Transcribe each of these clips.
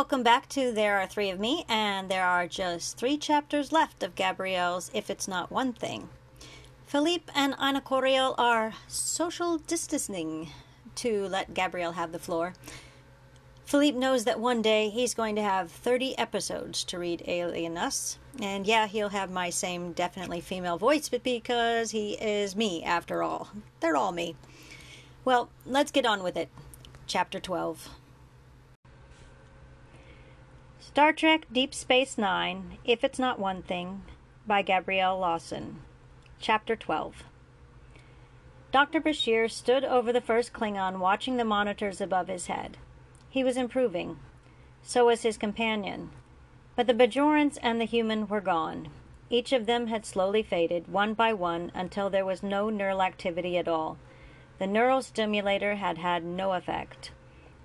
welcome back to There Are Three of Me, and there are just three chapters left of Gabrielle's If It's Not One Thing. Philippe and Ina Coriel are social distancing to let Gabrielle have the floor. Philippe knows that one day he's going to have 30 episodes to read Alien Us, and yeah, he'll have my same definitely female voice, but because he is me after all. They're all me. Well, let's get on with it. Chapter 12. Star Trek Deep Space Nine, If It's Not One Thing, by Gabrielle Lawson. Chapter 12. Dr. Bashir stood over the first Klingon, watching the monitors above his head. He was improving. So was his companion. But the Bajorans and the human were gone. Each of them had slowly faded, one by one, until there was no neural activity at all. The neural stimulator had had no effect.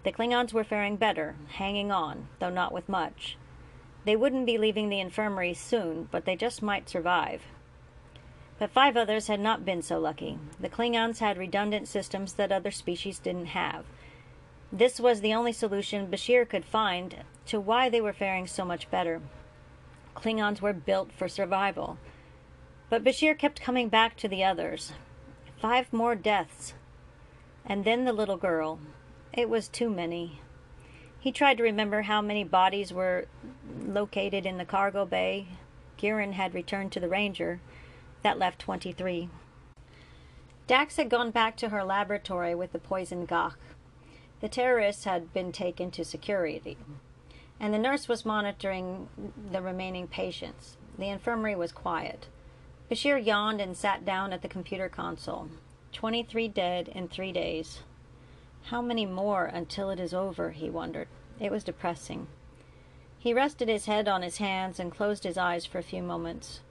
The Klingons were faring better, hanging on, though not with much. They wouldn't be leaving the infirmary soon, but they just might survive. But five others had not been so lucky. The Klingons had redundant systems that other species didn't have. This was the only solution Bashir could find to why they were faring so much better. Klingons were built for survival. But Bashir kept coming back to the others. Five more deaths. And then the little girl. It was too many. He tried to remember how many bodies were located in the cargo bay. Giron had returned to the Ranger. That left 23. Dax had gone back to her laboratory with the poisoned gagh. The terrorists had been taken to security, and the nurse was monitoring the remaining patients. The infirmary was quiet. Bashir yawned and sat down at the computer console. 23 dead in three days. How many more until it is over? he wondered. It was depressing. He rested his head on his hands and closed his eyes for a few moments.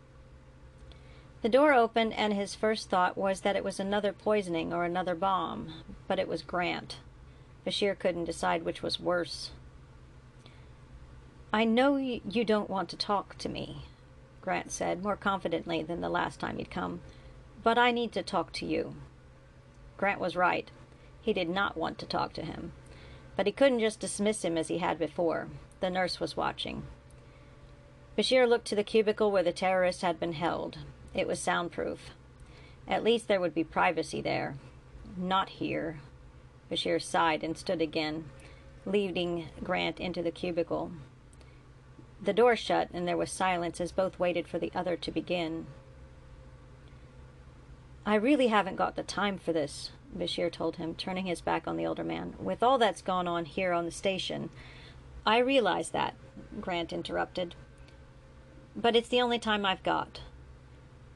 The door opened, and his first thought was that it was another poisoning or another bomb, but it was Grant. Bashir couldn't decide which was worse. I know you don't want to talk to me, Grant said, more confidently than the last time he'd come, but I need to talk to you. Grant was right. He did not want to talk to him. But he couldn't just dismiss him as he had before. The nurse was watching. Bashir looked to the cubicle where the terrorist had been held. It was soundproof. At least there would be privacy there. Not here. Bashir sighed and stood again, leading Grant into the cubicle. The door shut, and there was silence as both waited for the other to begin. I really haven't got the time for this, Bashir told him, turning his back on the older man. With all that's gone on here on the station. I realize that, Grant interrupted. But it's the only time I've got.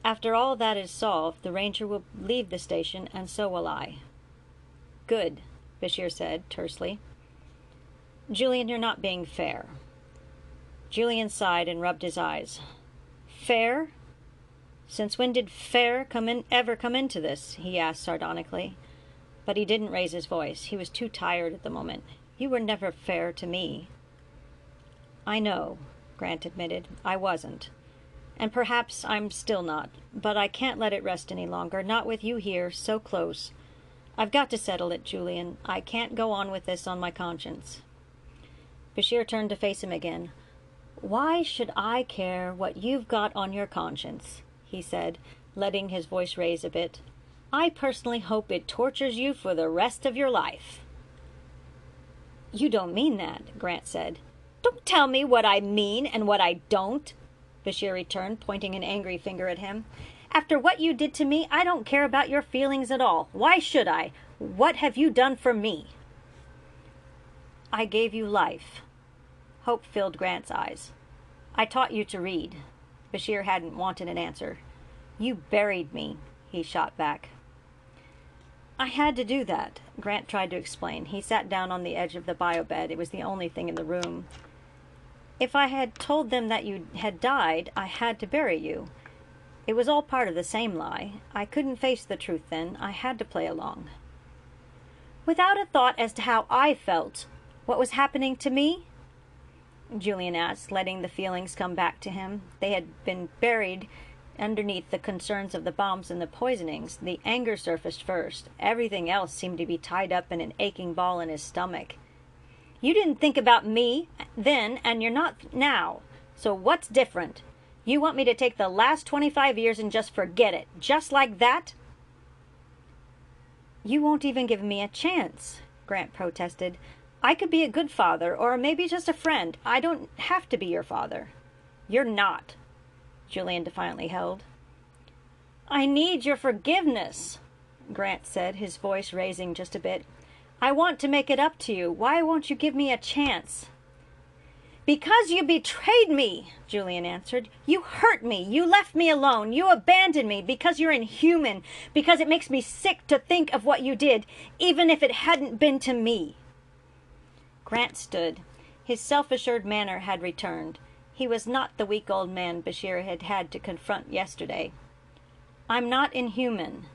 After all that is solved, the ranger will leave the station, and so will I. Good, Bashir said tersely. Julian, you're not being fair. Julian sighed and rubbed his eyes. Fair? Since when did fair come in ever come into this? he asked sardonically. But he didn't raise his voice. He was too tired at the moment. You were never fair to me. I know, Grant admitted. I wasn't. And perhaps I'm still not. But I can't let it rest any longer, not with you here, so close. I've got to settle it, Julian. I can't go on with this on my conscience. Bashir turned to face him again. Why should I care what you've got on your conscience? he said, letting his voice raise a bit. I personally hope it tortures you for the rest of your life. You don't mean that, Grant said. Don't tell me what I mean and what I don't, Bashir returned, pointing an angry finger at him. After what you did to me, I don't care about your feelings at all. Why should I? What have you done for me? I gave you life. Hope filled Grant's eyes. I taught you to read. Bashir hadn't wanted an answer. You buried me, he shot back. I had to do that, Grant tried to explain. He sat down on the edge of the bio bed. It was the only thing in the room. If I had told them that you had died, I had to bury you. It was all part of the same lie. I couldn't face the truth then. I had to play along. Without a thought as to how I felt, what was happening to me? Julian asked, letting the feelings come back to him. They had been buried Underneath the concerns of the bombs and the poisonings, the anger surfaced first. Everything else seemed to be tied up in an aching ball in his stomach. You didn't think about me then, and you're not now. So what's different? You want me to take the last 25 years and just forget it, just like that? You won't even give me a chance, Grant protested. I could be a good father, or maybe just a friend. I don't have to be your father. You're not, Julian defiantly held. I need your forgiveness, Grant said, his voice raising just a bit. I want to make it up to you. Why won't you give me a chance? Because you betrayed me, Julian answered. You hurt me. You left me alone. You abandoned me because you're inhuman. Because it makes me sick to think of what you did, even if it hadn't been to me. Grant stood. His self assured manner had returned. He was not the weak old man Bashir had had to confront yesterday. I'm not inhuman.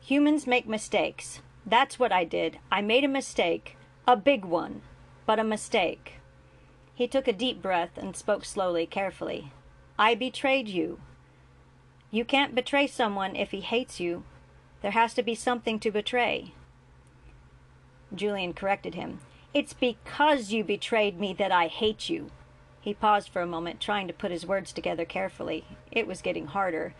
Humans make mistakes. That's what I did. I made a mistake. A big one. But a mistake. He took a deep breath and spoke slowly, carefully. I betrayed you. You can't betray someone if he hates you. There has to be something to betray. Julian corrected him. It's because you betrayed me that I hate you. He paused for a moment, trying to put his words together carefully. It was getting harder.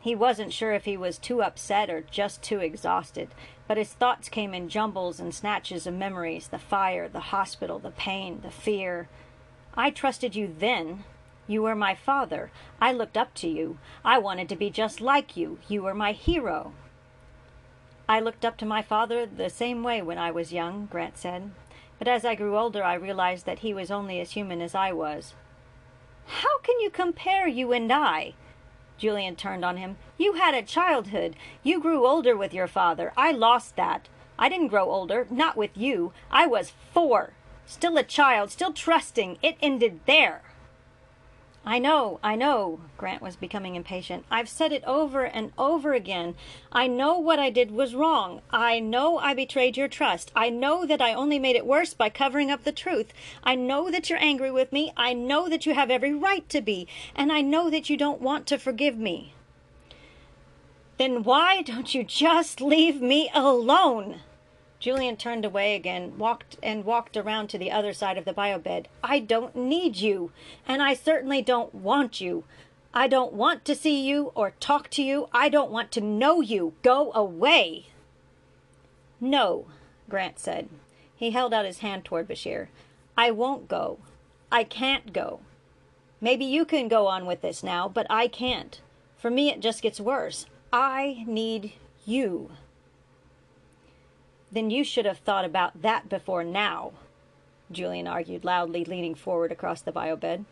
He wasn't sure if he was too upset or just too exhausted, but his thoughts came in jumbles and snatches of memories the fire, the hospital, the pain, the fear. I trusted you then. You were my father. I looked up to you. I wanted to be just like you. You were my hero. I looked up to my father the same way when I was young, Grant said. But as I grew older, I realized that he was only as human as I was. How can you compare you and I? Julian turned on him. You had a childhood. You grew older with your father. I lost that. I didn't grow older, not with you. I was four. Still a child, still trusting. It ended there. I know, I know, Grant was becoming impatient. I've said it over and over again. I know what I did was wrong. I know I betrayed your trust. I know that I only made it worse by covering up the truth. I know that you're angry with me. I know that you have every right to be. And I know that you don't want to forgive me. Then why don't you just leave me alone? Julian turned away again, walked and walked around to the other side of the biobed. I don't need you, and I certainly don't want you. I don't want to see you or talk to you. I don't want to know you. Go away. No, Grant said. He held out his hand toward Bashir. I won't go. I can't go. Maybe you can go on with this now, but I can't. For me, it just gets worse. I need you. Then you should have thought about that before now, Julian argued loudly, leaning forward across the biobed.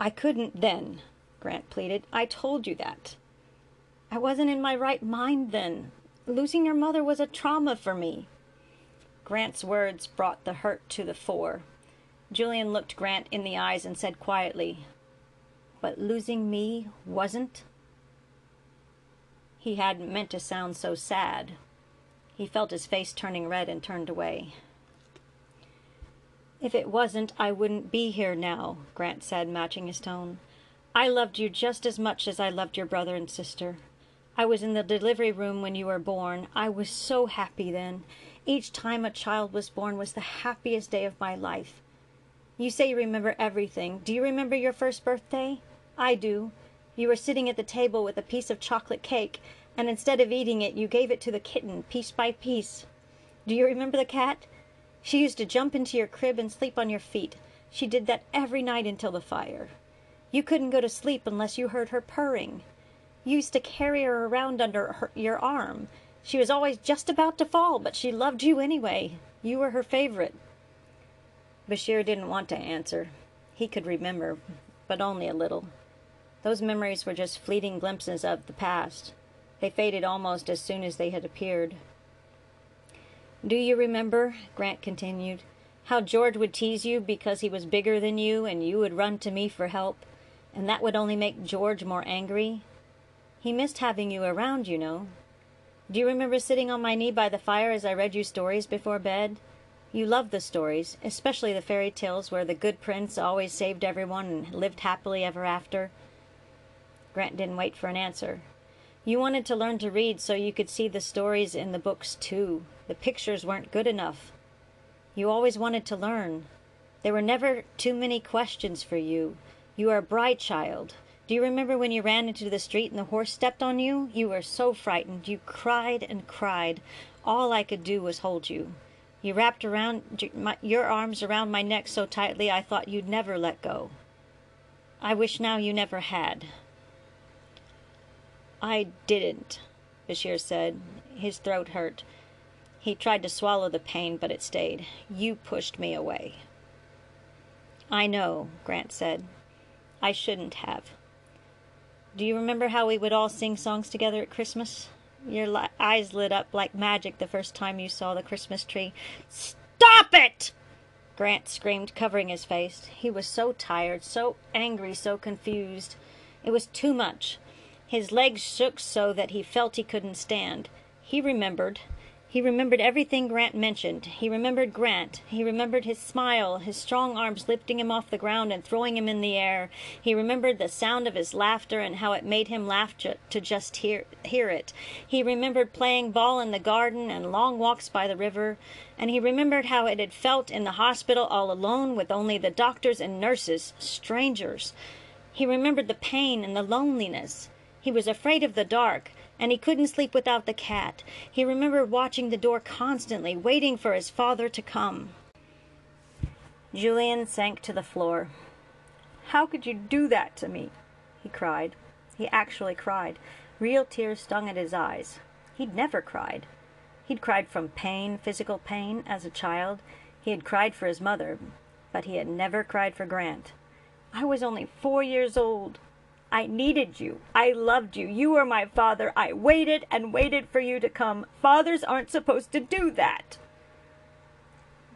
I couldn't then, Grant pleaded. I told you that. I wasn't in my right mind then. Losing your mother was a trauma for me. Grant's words brought the hurt to the fore. Julian looked Grant in the eyes and said quietly, But losing me wasn't? He hadn't meant to sound so sad, he felt his face turning red and turned away. If it wasn't, I wouldn't be here now, Grant said, matching his tone. I loved you just as much as I loved your brother and sister. I was in the delivery room when you were born. I was so happy then. Each time a child was born was the happiest day of my life. You say you remember everything. Do you remember your first birthday? I do. You were sitting at the table with a piece of chocolate cake, and instead of eating it, you gave it to the kitten, piece by piece. Do you remember the cat? She used to jump into your crib and sleep on your feet. She did that every night until the fire. You couldn't go to sleep unless you heard her purring. You used to carry her around under her, your arm. She was always just about to fall, but she loved you anyway. You were her favorite. Bashir didn't want to answer. He could remember, but only a little. Those memories were just fleeting glimpses of the past. They faded almost as soon as they had appeared. Do you remember, Grant continued, how George would tease you because he was bigger than you and you would run to me for help, and that would only make George more angry? He missed having you around, you know. Do you remember sitting on my knee by the fire as I read you stories before bed? You loved the stories, especially the fairy tales where the good prince always saved everyone and lived happily ever after. Grant didn't wait for an answer. You wanted to learn to read so you could see the stories in the books too. The pictures weren't good enough. You always wanted to learn. There were never too many questions for you. You are a bright child. Do you remember when you ran into the street and the horse stepped on you? You were so frightened. You cried and cried. All I could do was hold you. You wrapped around my, your arms around my neck so tightly I thought you'd never let go. I wish now you never had. I didn't, Bashir said. His throat hurt. He tried to swallow the pain, but it stayed. You pushed me away. I know, Grant said. I shouldn't have. Do you remember how we would all sing songs together at Christmas? Your li- eyes lit up like magic the first time you saw the Christmas tree. Stop it! Grant screamed, covering his face. He was so tired, so angry, so confused. It was too much. His legs shook so that he felt he couldn't stand. He remembered. He remembered everything Grant mentioned. He remembered Grant. He remembered his smile, his strong arms lifting him off the ground and throwing him in the air. He remembered the sound of his laughter and how it made him laugh ju- to just hear, hear it. He remembered playing ball in the garden and long walks by the river. And he remembered how it had felt in the hospital all alone with only the doctors and nurses, strangers. He remembered the pain and the loneliness. He was afraid of the dark, and he couldn't sleep without the cat. He remembered watching the door constantly, waiting for his father to come. Julian sank to the floor. How could you do that to me? he cried. He actually cried. Real tears stung at his eyes. He'd never cried. He'd cried from pain, physical pain, as a child. He had cried for his mother, but he had never cried for Grant. I was only four years old. I needed you. I loved you. You were my father. I waited and waited for you to come. Fathers aren't supposed to do that.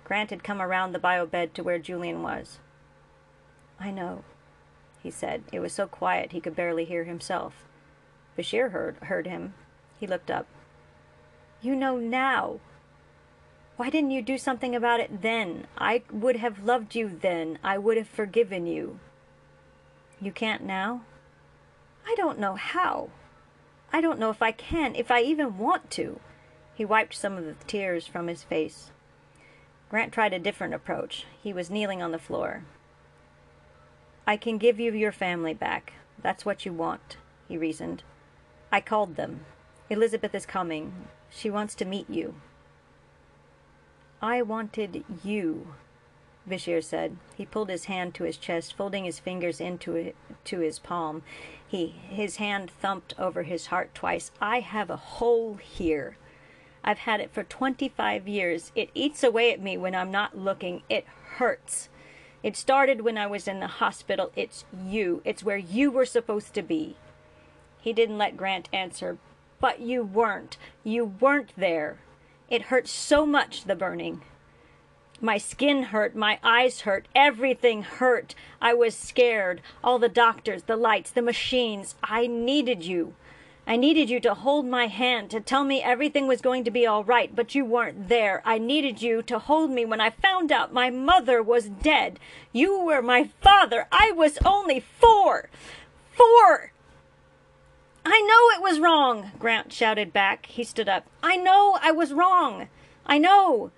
Grant had come around the bio bed to where Julian was. I know, he said. It was so quiet he could barely hear himself. Bashir heard, heard him. He looked up. You know now. Why didn't you do something about it then? I would have loved you then. I would have forgiven you. You can't now? I don't know how. I don't know if I can, if I even want to. He wiped some of the tears from his face. Grant tried a different approach. He was kneeling on the floor. I can give you your family back. That's what you want, he reasoned. I called them. Elizabeth is coming. She wants to meet you. I wanted you, Bashir said. He pulled his hand to his chest, folding his fingers into to his palm. He his hand thumped over his heart twice. I have a hole here. I've had it for 25 years. It eats away at me when I'm not looking. It hurts. It started when I was in the hospital. It's you. It's where you were supposed to be. He didn't let Grant answer. But you weren't. You weren't there. It hurt so much, the burning. My skin hurt, my eyes hurt, everything hurt. I was scared. All the doctors, the lights, the machines. I needed you. I needed you to hold my hand, to tell me everything was going to be all right, but you weren't there. I needed you to hold me when I found out my mother was dead. You were my father. I was only four. Four! I know it was wrong, Grant shouted back. He stood up. I know I was wrong. I know.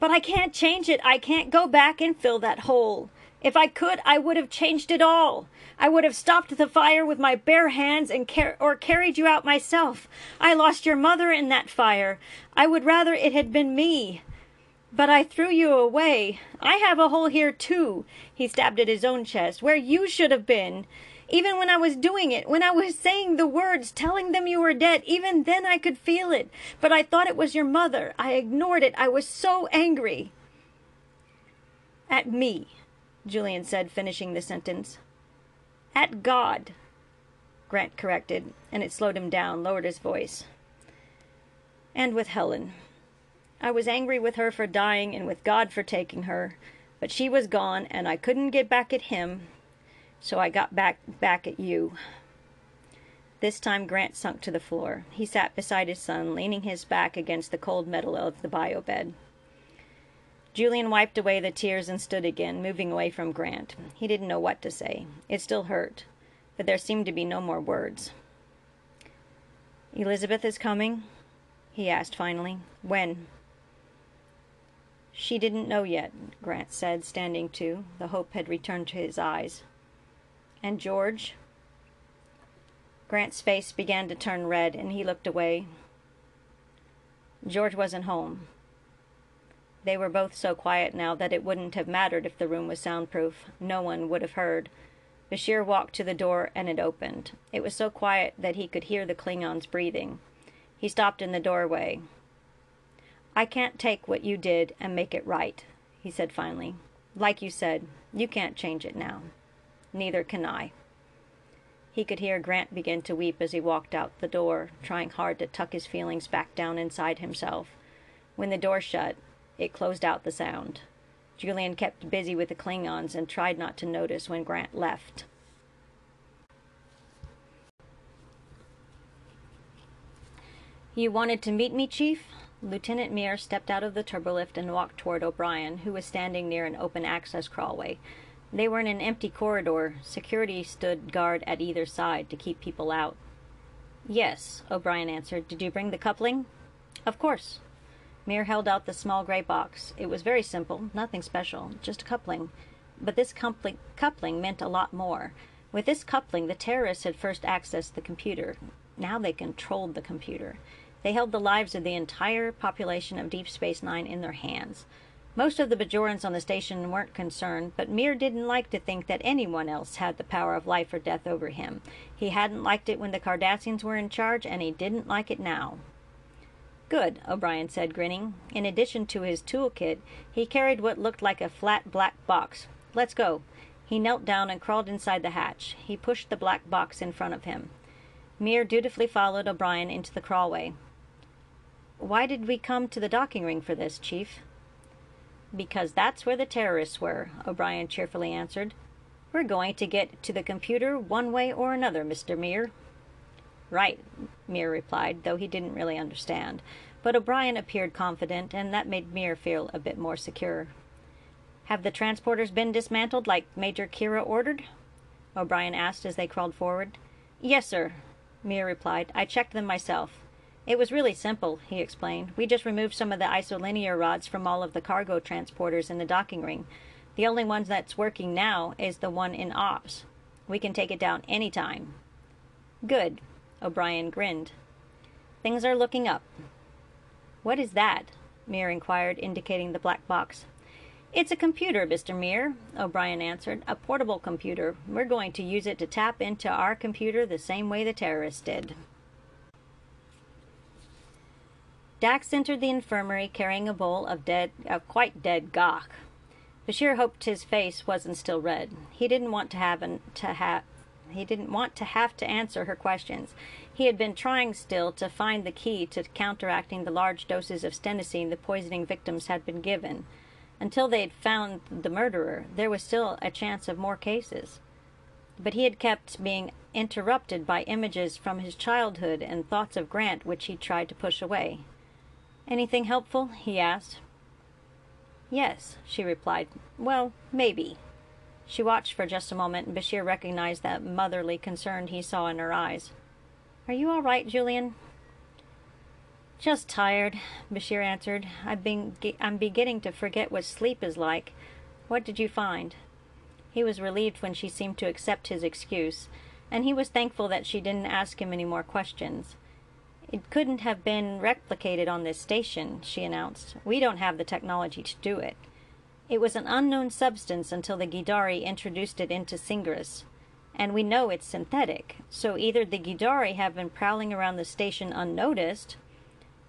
But I can't change it. I can't go back and fill that hole. If I could, I would have changed it all. I would have stopped the fire with my bare hands and car- or carried you out myself. I lost your mother in that fire. I would rather it had been me. But I threw you away. I have a hole here too. He stabbed at his own chest, where you should have been. Even when I was doing it, when I was saying the words, telling them you were dead, even then I could feel it. But I thought it was your mother. I ignored it. I was so angry. At me, Julian said, finishing the sentence. At God, Grant corrected, and it slowed him down, lowered his voice. And with Helen. I was angry with her for dying and with God for taking her, but she was gone, and I couldn't get back at him, so I got back back at you. This time Grant sunk to the floor. He sat beside his son, leaning his back against the cold metal of the bio bed. Julian wiped away the tears and stood again, moving away from Grant. He didn't know what to say. It still hurt, but there seemed to be no more words. Elizabeth is coming? he asked finally. When? She didn't know yet, Grant said, standing to. The hope had returned to his eyes. And George? Grant's face began to turn red, and he looked away. George wasn't home. They were both so quiet now that it wouldn't have mattered if the room was soundproof. No one would have heard. Bashir walked to the door and it opened. It was so quiet that he could hear the Klingons breathing. He stopped in the doorway. I can't take what you did and make it right, he said finally. Like you said, you can't change it now. Neither can I. He could hear Grant begin to weep as he walked out the door, trying hard to tuck his feelings back down inside himself. When the door shut, it closed out the sound. Julian kept busy with the Klingons and tried not to notice when Grant left. You wanted to meet me, Chief? Lieutenant Mir stepped out of the turbolift and walked toward O'Brien, who was standing near an open access crawlway. They were in an empty corridor. Security stood guard at either side to keep people out. Yes, O'Brien answered. Did you bring the coupling? Of course. Mir held out the small gray box. It was very simple, nothing special, just a coupling. But this coupling, coupling meant a lot more. With this coupling, the terrorists had first accessed the computer. Now they controlled the computer. They held the lives of the entire population of Deep Space Nine in their hands. Most of the Bajorans on the station weren't concerned, but Mir didn't like to think that anyone else had the power of life or death over him. He hadn't liked it when the Cardassians were in charge, and he didn't like it now. Good, O'Brien said, grinning. In addition to his toolkit, he carried what looked like a flat black box. Let's go. He knelt down and crawled inside the hatch. He pushed the black box in front of him. Mir dutifully followed O'Brien into the crawlway. Why did we come to the docking ring for this, Chief? Because that's where the terrorists were, O'Brien cheerfully answered. We're going to get to the computer one way or another, Mr. Mir. Right, Mir replied, though he didn't really understand. But O'Brien appeared confident, and that made Mir feel a bit more secure. Have the transporters been dismantled like Major Kira ordered? O'Brien asked as they crawled forward. Yes, sir, Mir replied. I checked them myself. It was really simple, he explained. We just removed some of the isolinear rods from all of the cargo transporters in the docking ring. The only one that's working now is the one in ops. We can take it down any time. Good, O'Brien grinned. Things are looking up. What is that? Mir inquired, indicating the black box. It's a computer, Mr. Mir, O'Brien answered. A portable computer. We're going to use it to tap into our computer the same way the terrorists did. Dax entered the infirmary carrying a bowl of dead, of quite dead gagh. Bashir hoped his face wasn't still red. He didn't want to have an, to have he didn't want to have to answer her questions. He had been trying still to find the key to counteracting the large doses of stenosine the poisoning victims had been given. Until they had found the murderer, there was still a chance of more cases. But he had kept being interrupted by images from his childhood and thoughts of Grant which he tried to push away. Anything helpful? he asked. Yes, she replied. Well, maybe. She watched for just a moment, and Bashir recognized that motherly concern he saw in her eyes. Are you all right, Julian? Just tired, Bashir answered. I've been, I'm beginning to forget what sleep is like. What did you find? He was relieved when she seemed to accept his excuse, and he was thankful that she didn't ask him any more questions. It couldn't have been replicated on this station, she announced. We don't have the technology to do it. It was an unknown substance until the Gidari introduced it into Singris. And we know it's synthetic, so either the Gidari have been prowling around the station unnoticed,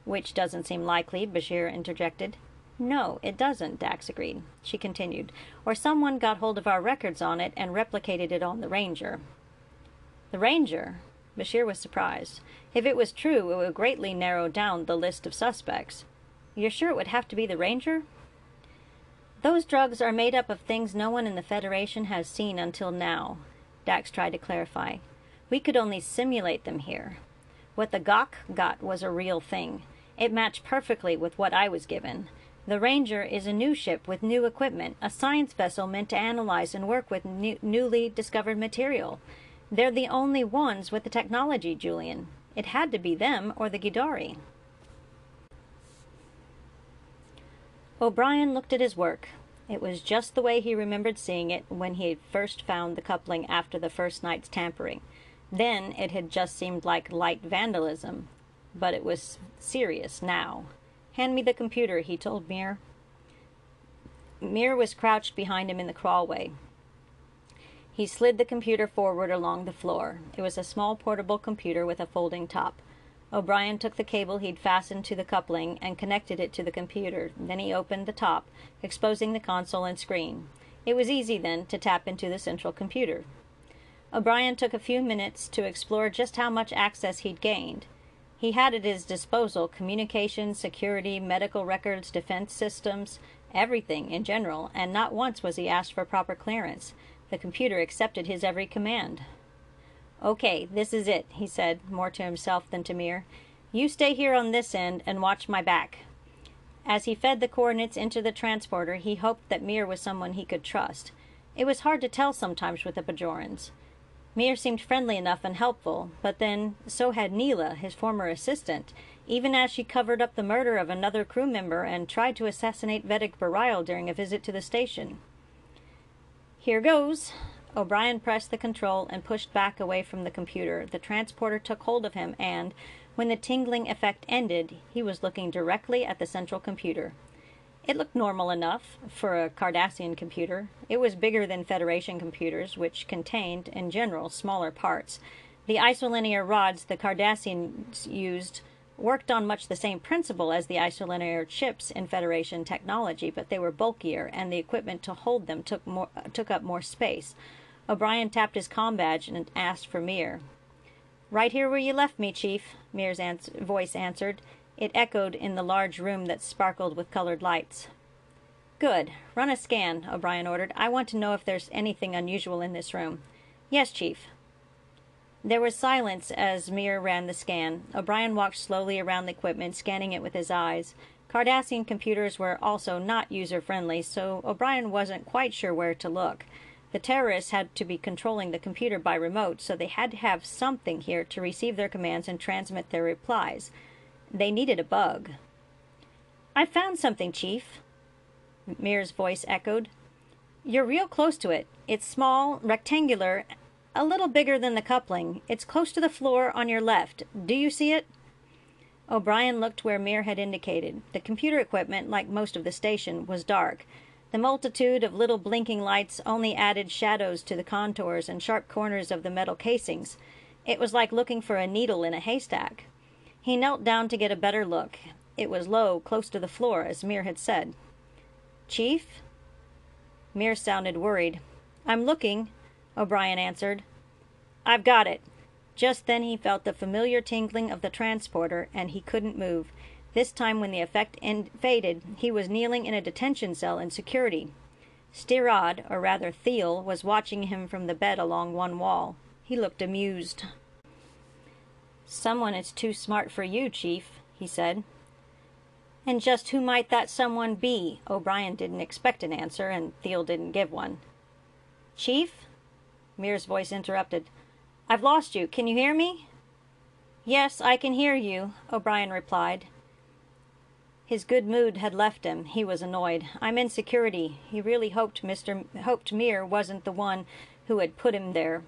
which doesn't seem likely, Bashir interjected. No, it doesn't, Dax agreed. She continued. Or someone got hold of our records on it and replicated it on the Ranger. The Ranger? Bashir was surprised. If it was true, it would greatly narrow down the list of suspects. You're sure it would have to be the Ranger? Those drugs are made up of things no one in the Federation has seen until now, Dax tried to clarify. We could only simulate them here. What the gagh got was a real thing. It matched perfectly with what I was given. The Ranger is a new ship with new equipment, a science vessel meant to analyze and work with new, newly discovered material. They're the only ones with the technology, Julian. It had to be them or the Gidari. O'Brien looked at his work. It was just the way he remembered seeing it when he had first found the coupling after the first night's tampering. Then it had just seemed like light vandalism, but it was serious now. Hand me the computer, he told Mir. Mir was crouched behind him in the crawlway. He slid the computer forward along the floor. It was a small portable computer with a folding top. O'Brien took the cable he'd fastened to the coupling and connected it to the computer. Then he opened the top, exposing the console and screen. It was easy then to tap into the central computer. O'Brien took a few minutes to explore just how much access he'd gained. He had at his disposal communications, security, medical records, defense systems, everything in general, and not once was he asked for proper clearance. The computer accepted his every command. Okay, this is it, he said, more to himself than to Mir. You stay here on this end and watch my back. As he fed the coordinates into the transporter, he hoped that Mir was someone he could trust. It was hard to tell sometimes with the Bajorans. Mir seemed friendly enough and helpful, but then so had Neela, his former assistant, even as she covered up the murder of another crew member and tried to assassinate Vedek Bareil during a visit to the station. Here goes, O'Brien pressed the control and pushed back away from the computer. The transporter took hold of him, and, when the tingling effect ended, he was looking directly at the central computer. It looked normal enough for a Cardassian computer. It was bigger than Federation computers, which contained, in general, smaller parts. The isolinear rods the Cardassians used worked on much the same principle as the isolinear chips in Federation technology, but they were bulkier, and the equipment to hold them took more took up more space. O'Brien tapped his com badge and asked for Mir. Right here where you left me, Chief, Mir's ans- voice answered. It echoed in the large room that sparkled with colored lights. Good. Run a scan, O'Brien ordered. I want to know if there's anything unusual in this room. Yes, Chief. There was silence as Mir ran the scan. O'Brien walked slowly around the equipment, scanning it with his eyes. Cardassian computers were also not user friendly, so O'Brien wasn't quite sure where to look. The terrorists had to be controlling the computer by remote, so they had to have something here to receive their commands and transmit their replies. They needed a bug. I found something, Chief, Mir's voice echoed. You're real close to it. It's small, rectangular, a little bigger than the coupling. It's close to the floor on your left. Do you see it? O'Brien looked where Mir had indicated. The computer equipment, like most of the station, was dark. The multitude of little blinking lights only added shadows to the contours and sharp corners of the metal casings. It was like looking for a needle in a haystack. He knelt down to get a better look. It was low, close to the floor, as Mir had said. Chief? Mir sounded worried. I'm looking, O'Brien answered. I've got it. Just then he felt the familiar tingling of the transporter, and he couldn't move. This time, when the effect end- faded, he was kneeling in a detention cell in security. Stirad, or rather Thiel, was watching him from the bed along one wall. He looked amused. Someone is too smart for you, Chief, he said. And just who might that someone be? O'Brien didn't expect an answer, and Thiel didn't give one. Chief? Mir's voice interrupted. I've lost you. Can you hear me? Yes, I can hear you, O'Brien replied. His good mood had left him. He was annoyed. I'm in security. He really hoped Mr. hoped Mir wasn't the one who had put him there.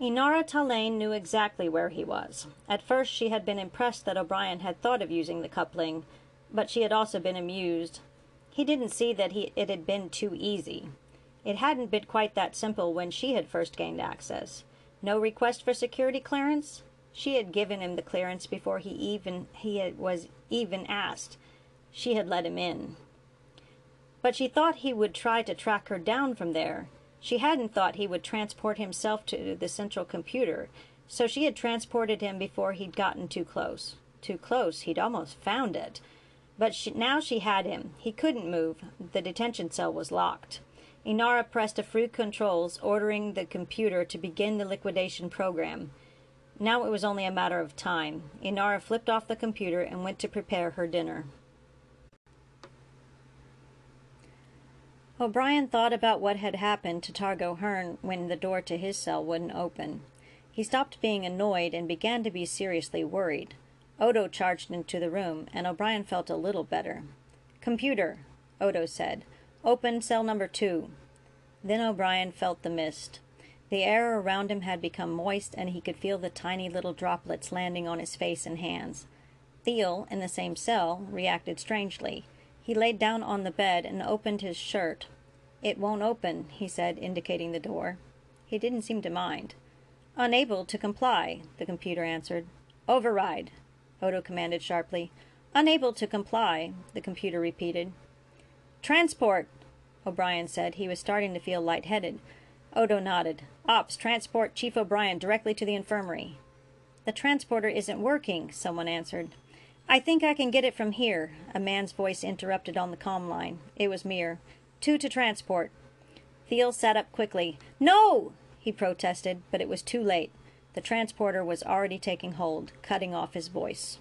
Inara Talain knew exactly where he was. At first she had been impressed that O'Brien had thought of using the coupling, but she had also been amused. He didn't see that he, it had been too easy. It hadn't been quite that simple when she had first gained access. No request for security clearance? She had given him the clearance before he even he had, was even asked. She had let him in. But she thought he would try to track her down from there. She hadn't thought he would transport himself to the central computer, so she had transported him before he'd gotten too close. Too close, he'd almost found it. But she, now she had him. He couldn't move. The detention cell was locked. Inara pressed a few controls, ordering the computer to begin the liquidation program. Now it was only a matter of time. Inara flipped off the computer and went to prepare her dinner. O'Brien thought about what had happened to Targo Hearn when the door to his cell wouldn't open. He stopped being annoyed and began to be seriously worried. Odo charged into the room, and O'Brien felt a little better. Computer, Odo said. Open cell number two. Then O'Brien felt the mist. The air around him had become moist, and he could feel the tiny little droplets landing on his face and hands. Thiel, in the same cell, reacted strangely. He laid down on the bed and opened his shirt. It won't open, he said, indicating the door. He didn't seem to mind. Unable to comply, the computer answered. Override, Odo commanded sharply. Unable to comply, the computer repeated. Transport, O'Brien said. He was starting to feel lightheaded. Odo nodded. Ops, transport Chief O'Brien directly to the infirmary. The transporter isn't working, someone answered. I think I can get it from here, a man's voice interrupted on the comm line. It was Mir. Two to transport. Thiel sat up quickly. No! he protested, but it was too late. The transporter was already taking hold, cutting off his voice.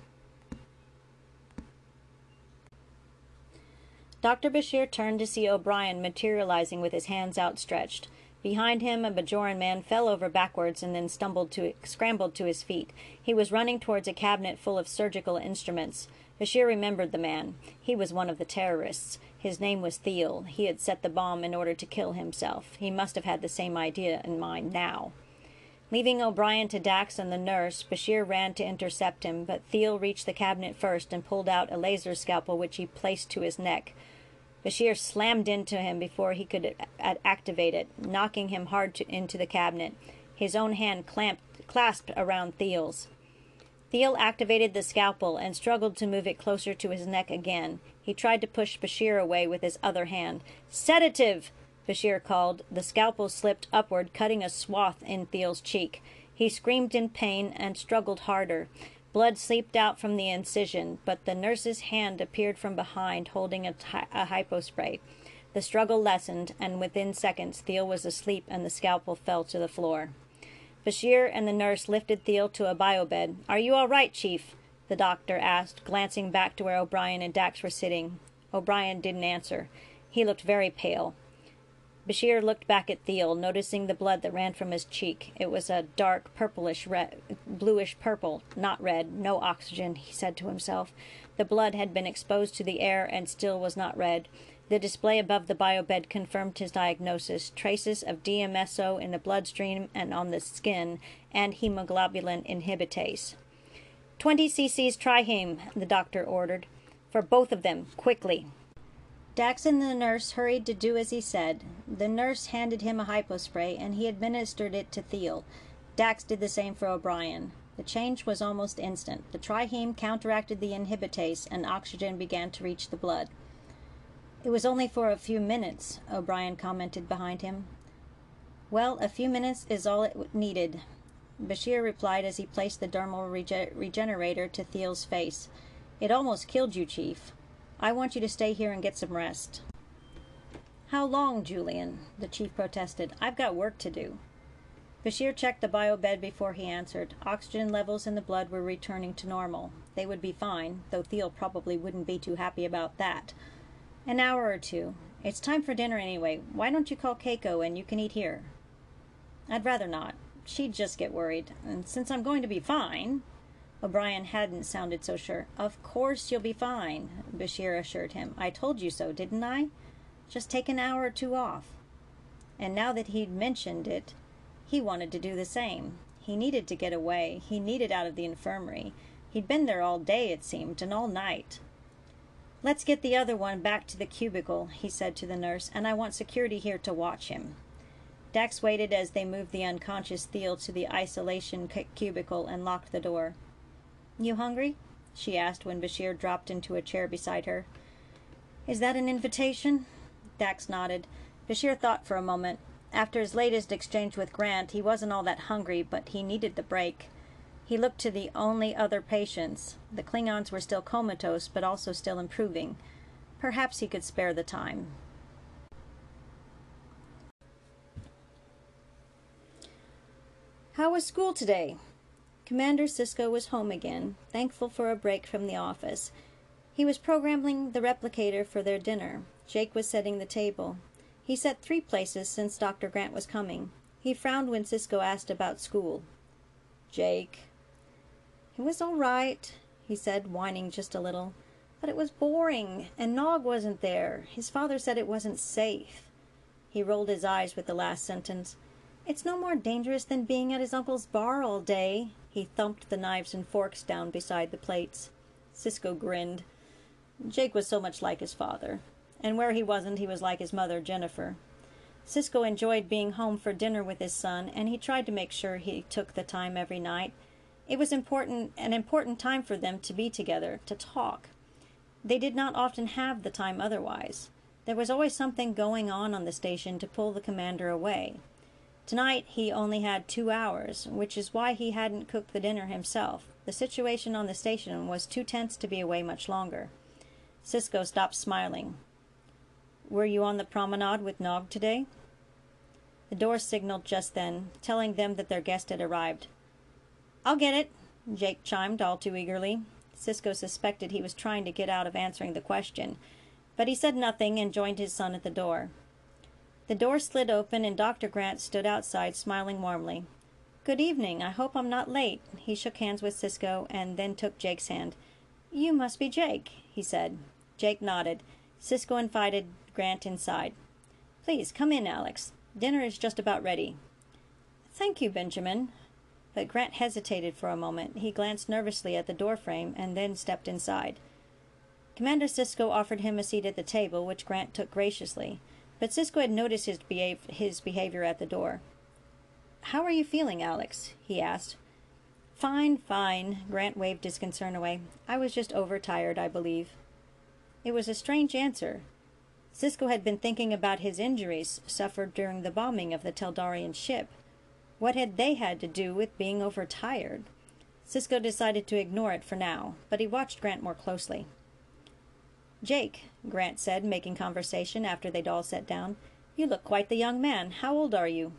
Dr. Bashir turned to see O'Brien materializing with his hands outstretched. Behind him, a Bajoran man fell over backwards and then stumbled to, scrambled to his feet. He was running towards a cabinet full of surgical instruments. Bashir remembered the man. He was one of the terrorists. His name was Thiel. He had set the bomb in order to kill himself. He must have had the same idea in mind now. Leaving O'Brien to Dax and the nurse, Bashir ran to intercept him, but Thiel reached the cabinet first and pulled out a laser scalpel which he placed to his neck. Bashir slammed into him before he could activate it, knocking him hard to, into the cabinet. His own hand clamped, clasped around Thiel's. Thiel activated the scalpel and struggled to move it closer to his neck again. He tried to push Bashir away with his other hand. Sedative! Bashir called. The scalpel slipped upward, cutting a swath in Thiel's cheek. He screamed in pain and struggled harder. Blood seeped out from the incision, but the nurse's hand appeared from behind, holding a, a hypospray. The struggle lessened, and within seconds Thiel was asleep and the scalpel fell to the floor. Bashir and the nurse lifted Thiel to a biobed. Are you all right, Chief? the doctor asked, glancing back to where O'Brien and Dax were sitting. O'Brien didn't answer. He looked very pale. Bashir looked back at Thiel, noticing the blood that ran from his cheek. It was a dark purplish red, bluish purple, not red, no oxygen, he said to himself. The blood had been exposed to the air and still was not red. The display above the biobed confirmed his diagnosis traces of DMSO in the bloodstream and on the skin, and hemoglobulin inhibitase. 20 cc's triheme, the doctor ordered. For both of them, quickly. Dax and the nurse hurried to do as he said. The nurse handed him a hypospray, and he administered it to Thiel. Dax did the same for O'Brien. The change was almost instant. The triheme counteracted the inhibitase, and oxygen began to reach the blood. It was only for a few minutes, O'Brien commented behind him. Well, a few minutes is all it needed, Bashir replied as he placed the dermal rege- regenerator to Thiel's face. It almost killed you, Chief. I want you to stay here and get some rest. How long, Julian? The chief protested. I've got work to do. Bashir checked the bio bed before he answered. Oxygen levels in the blood were returning to normal. They would be fine, though Thiel probably wouldn't be too happy about that. An hour or two. It's time for dinner anyway. Why don't you call Keiko and you can eat here? I'd rather not. She'd just get worried. And since I'm going to be fine, O'Brien hadn't sounded so sure. Of course you'll be fine, Bashir assured him. I told you so, didn't I? Just take an hour or two off. And now that he'd mentioned it, he wanted to do the same. He needed to get away. He needed out of the infirmary. He'd been there all day, it seemed, and all night. Let's get the other one back to the cubicle, he said to the nurse, and I want security here to watch him. Dax waited as they moved the unconscious Thiel to the isolation cubicle and locked the door. You hungry? she asked when Bashir dropped into a chair beside her. Is that an invitation? Dax nodded. Bashir thought for a moment. After his latest exchange with Grant, he wasn't all that hungry, but he needed the break. He looked to the only other patients. The Klingons were still comatose, but also still improving. Perhaps he could spare the time. How was school today? Commander Sisko was home again, thankful for a break from the office. He was programming the replicator for their dinner. Jake was setting the table. He set three places since Dr. Grant was coming. He frowned when Sisko asked about school. Jake. It was all right. he said, whining just a little. But it was boring, and Nog wasn't there. His father said it wasn't safe. He rolled his eyes with the last sentence. It's no more dangerous than being at his uncle's bar all day. He thumped the knives and forks down beside the plates. Sisko grinned. Jake was so much like his father. And where he wasn't, he was like his mother, Jennifer. Sisko enjoyed being home for dinner with his son, and he tried to make sure he took the time every night. It was important an important time for them to be together, to talk. They did not often have the time otherwise. There was always something going on on the station to pull the commander away. Tonight he only had two hours, which is why he hadn't cooked the dinner himself. The situation on the station was too tense to be away much longer. Sisko stopped smiling. Were you on the promenade with Nog today? The door signaled just then, telling them that their guest had arrived. I'll get it, Jake chimed all too eagerly. Sisko suspected he was trying to get out of answering the question, but he said nothing and joined his son at the door. The door slid open and Dr. Grant stood outside, smiling warmly. Good evening. I hope I'm not late. He shook hands with Sisko and then took Jake's hand. You must be Jake, he said. Jake nodded. Sisko invited Grant inside. Please come in, Alex. Dinner is just about ready. Thank you, Benjamin. But Grant hesitated for a moment. He glanced nervously at the doorframe and then stepped inside. Commander Sisko offered him a seat at the table, which Grant took graciously. But Sisko had noticed his, his behavior at the door. How are you feeling, Alex? he asked. Fine, fine. Grant waved his concern away. I was just overtired, I believe. It was a strange answer. Sisko had been thinking about his injuries suffered during the bombing of the Teldarian ship. What had they had to do with being overtired? Sisko decided to ignore it for now, but he watched Grant more closely. Jake, Grant said, making conversation after they'd all sat down, you look quite the young man. How old are you?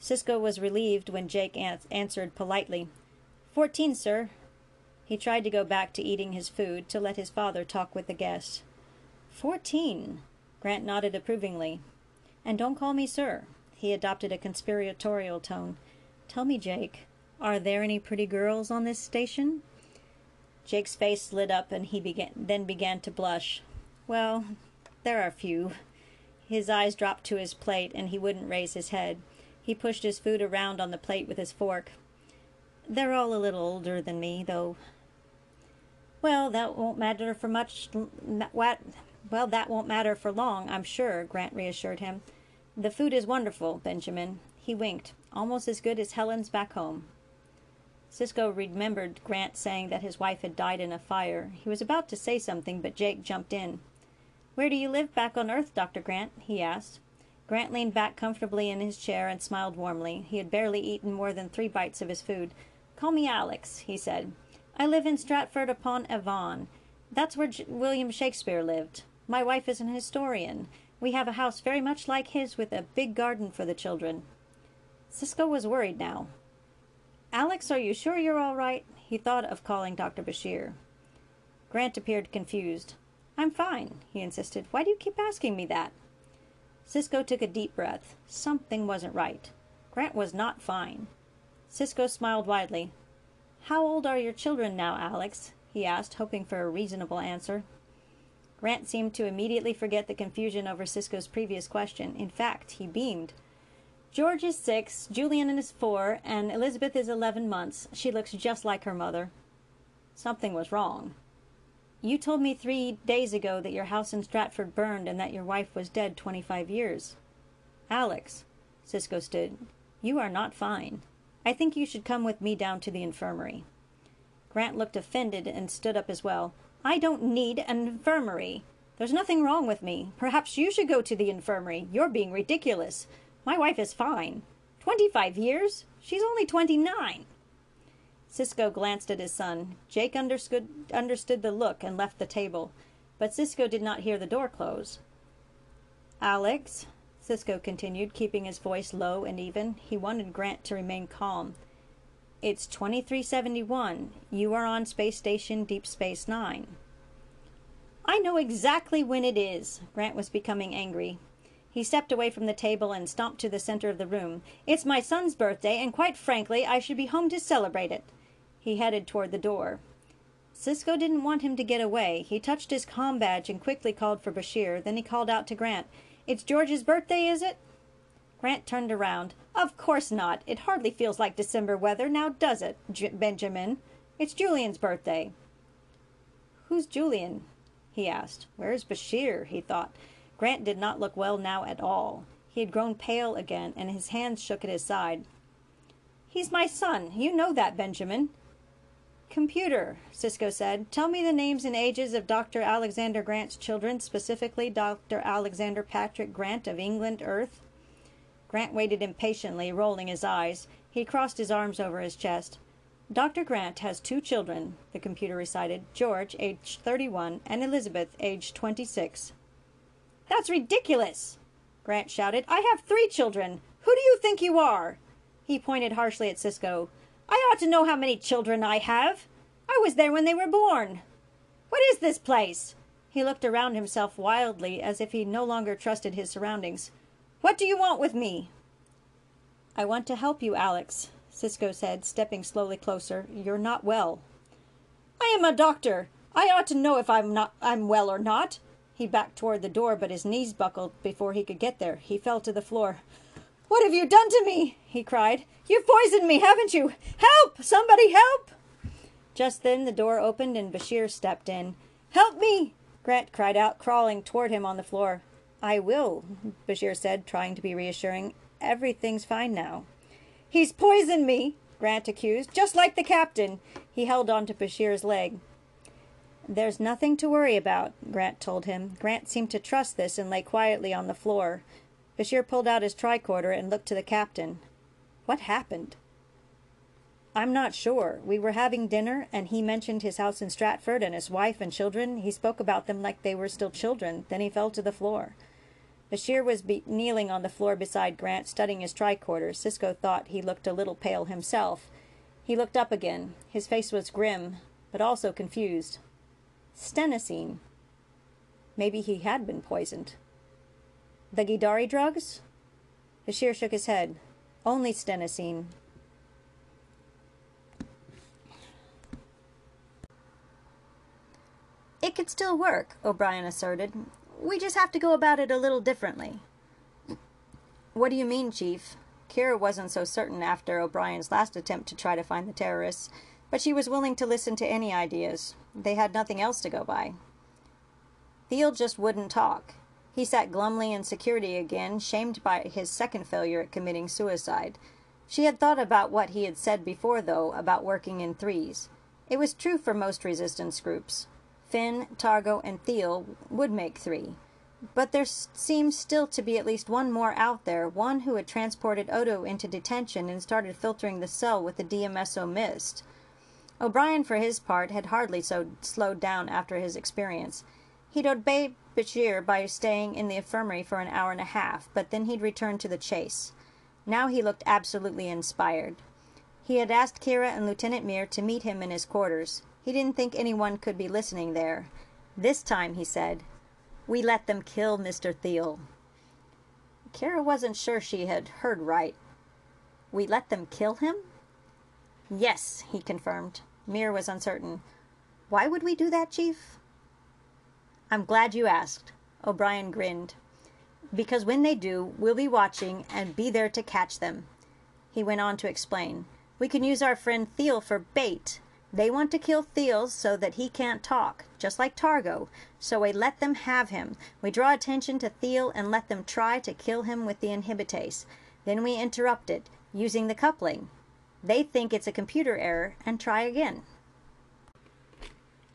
Sisko was relieved when Jake answered politely, Fourteen, sir. He tried to go back to eating his food to let his father talk with the guest. Fourteen. Grant nodded approvingly. And don't call me sir. He adopted a conspiratorial tone. Tell me, Jake, are there any pretty girls on this station? Jake's face lit up and he began then began to blush. Well, there are a few. His eyes dropped to his plate and he wouldn't raise his head. He pushed his food around on the plate with his fork. They're all a little older than me, though. Well, that won't matter for much. What? Well, that won't matter for long, I'm sure, Grant reassured him. The food is wonderful, Benjamin. He winked. Almost as good as Helen's back home. Sisko remembered Grant saying that his wife had died in a fire. He was about to say something, but Jake jumped in. Where do you live back on Earth, Dr. Grant? he asked. Grant leaned back comfortably in his chair and smiled warmly. He had barely eaten more than three bites of his food. Call me Alex, he said. I live in Stratford upon Avon. That's where J- William Shakespeare lived. My wife is an historian. We have a house very much like his with a big garden for the children. Sisko was worried now. Alex, are you sure you're all right? He thought of calling Dr. Bashir. Grant appeared confused. I'm fine, he insisted. Why do you keep asking me that? Sisko took a deep breath. Something wasn't right. Grant was not fine. Sisko smiled widely. How old are your children now, Alex? he asked, hoping for a reasonable answer. Grant seemed to immediately forget the confusion over Sisko's previous question. In fact, he beamed. George is six, Julian is four, and Elizabeth is eleven months. She looks just like her mother. Something was wrong. You told me three days ago that your house in Stratford burned and that your wife was dead twenty five years. Alex, Sisko stood, you are not fine. I think you should come with me down to the infirmary. Grant looked offended and stood up as well. I don't need an infirmary. There's nothing wrong with me. Perhaps you should go to the infirmary. You're being ridiculous. My wife is fine. Twenty five years? She's only twenty nine. Sisko glanced at his son. Jake understood, understood the look and left the table, but Sisko did not hear the door close. Alex, Sisko continued, keeping his voice low and even. He wanted Grant to remain calm. It's 2371. You are on Space Station Deep Space Nine. I know exactly when it is. Grant was becoming angry. He stepped away from the table and stomped to the center of the room. It's my son's birthday, and quite frankly, I should be home to celebrate it. He headed toward the door. Sisko didn't want him to get away. He touched his com badge and quickly called for Bashir. Then he called out to Grant, It's George's birthday, is it? Grant turned around. Of course not. It hardly feels like December weather, now does it, J- Benjamin? It's Julian's birthday. Who's Julian? he asked. Where's Bashir? he thought. Grant did not look well now at all. He had grown pale again, and his hands shook at his side. He's my son. You know that, Benjamin. Computer, Sisko said, tell me the names and ages of Dr. Alexander Grant's children, specifically Dr. Alexander Patrick Grant of England, Earth. Grant waited impatiently, rolling his eyes. He crossed his arms over his chest. Dr. Grant has two children, the computer recited George, age 31, and Elizabeth, age 26. That's ridiculous! Grant shouted. I have three children. Who do you think you are? He pointed harshly at Sisko. I ought to know how many children I have. I was there when they were born. What is this place? He looked around himself wildly, as if he no longer trusted his surroundings. What do you want with me? I want to help you, Alex, Sisko said, stepping slowly closer. You're not well. I am a doctor. I ought to know if I'm not I'm well or not. He backed toward the door, but his knees buckled before he could get there. He fell to the floor. What have you done to me? he cried. You've poisoned me, haven't you? Help! Somebody help! Just then the door opened and Bashir stepped in. Help me! Grant cried out, crawling toward him on the floor. I will, Bashir said, trying to be reassuring. Everything's fine now. He's poisoned me, Grant accused, just like the captain. He held on to Bashir's leg. There's nothing to worry about, Grant told him. Grant seemed to trust this and lay quietly on the floor. Bashir pulled out his tricorder and looked to the captain. What happened? I'm not sure. We were having dinner, and he mentioned his house in Stratford and his wife and children. He spoke about them like they were still children. Then he fell to the floor. Bashir was be- kneeling on the floor beside Grant, studying his tricorder. Sisko thought he looked a little pale himself. He looked up again. His face was grim, but also confused. Stenosine. Maybe he had been poisoned. The Gidari drugs? Bashir shook his head. Only stenosine. It could still work, O'Brien asserted. We just have to go about it a little differently. What do you mean, Chief? Kira wasn't so certain after O'Brien's last attempt to try to find the terrorists, but she was willing to listen to any ideas. They had nothing else to go by. Thiel just wouldn't talk. He sat glumly in security again, shamed by his second failure at committing suicide. She had thought about what he had said before, though, about working in threes. It was true for most resistance groups. Finn, Targo, and Thiel would make three. But there seemed still to be at least one more out there, one who had transported Odo into detention and started filtering the cell with the DMSO mist. O'Brien, for his part, had hardly so slowed down after his experience. He'd obeyed By staying in the infirmary for an hour and a half, but then he'd return to the chase. Now he looked absolutely inspired. He had asked Kira and Lieutenant Mir to meet him in his quarters. He didn't think anyone could be listening there. This time, he said, we let them kill Mr. Thiel. Kira wasn't sure she had heard right. We let them kill him? Yes, he confirmed. Mir was uncertain. Why would we do that, Chief? I'm glad you asked. O'Brien grinned. Because when they do, we'll be watching and be there to catch them. He went on to explain. We can use our friend Thiel for bait. They want to kill Thiel so that he can't talk, just like Targo. So we let them have him. We draw attention to Thiel and let them try to kill him with the inhibitase. Then we interrupt it, using the coupling. They think it's a computer error and try again.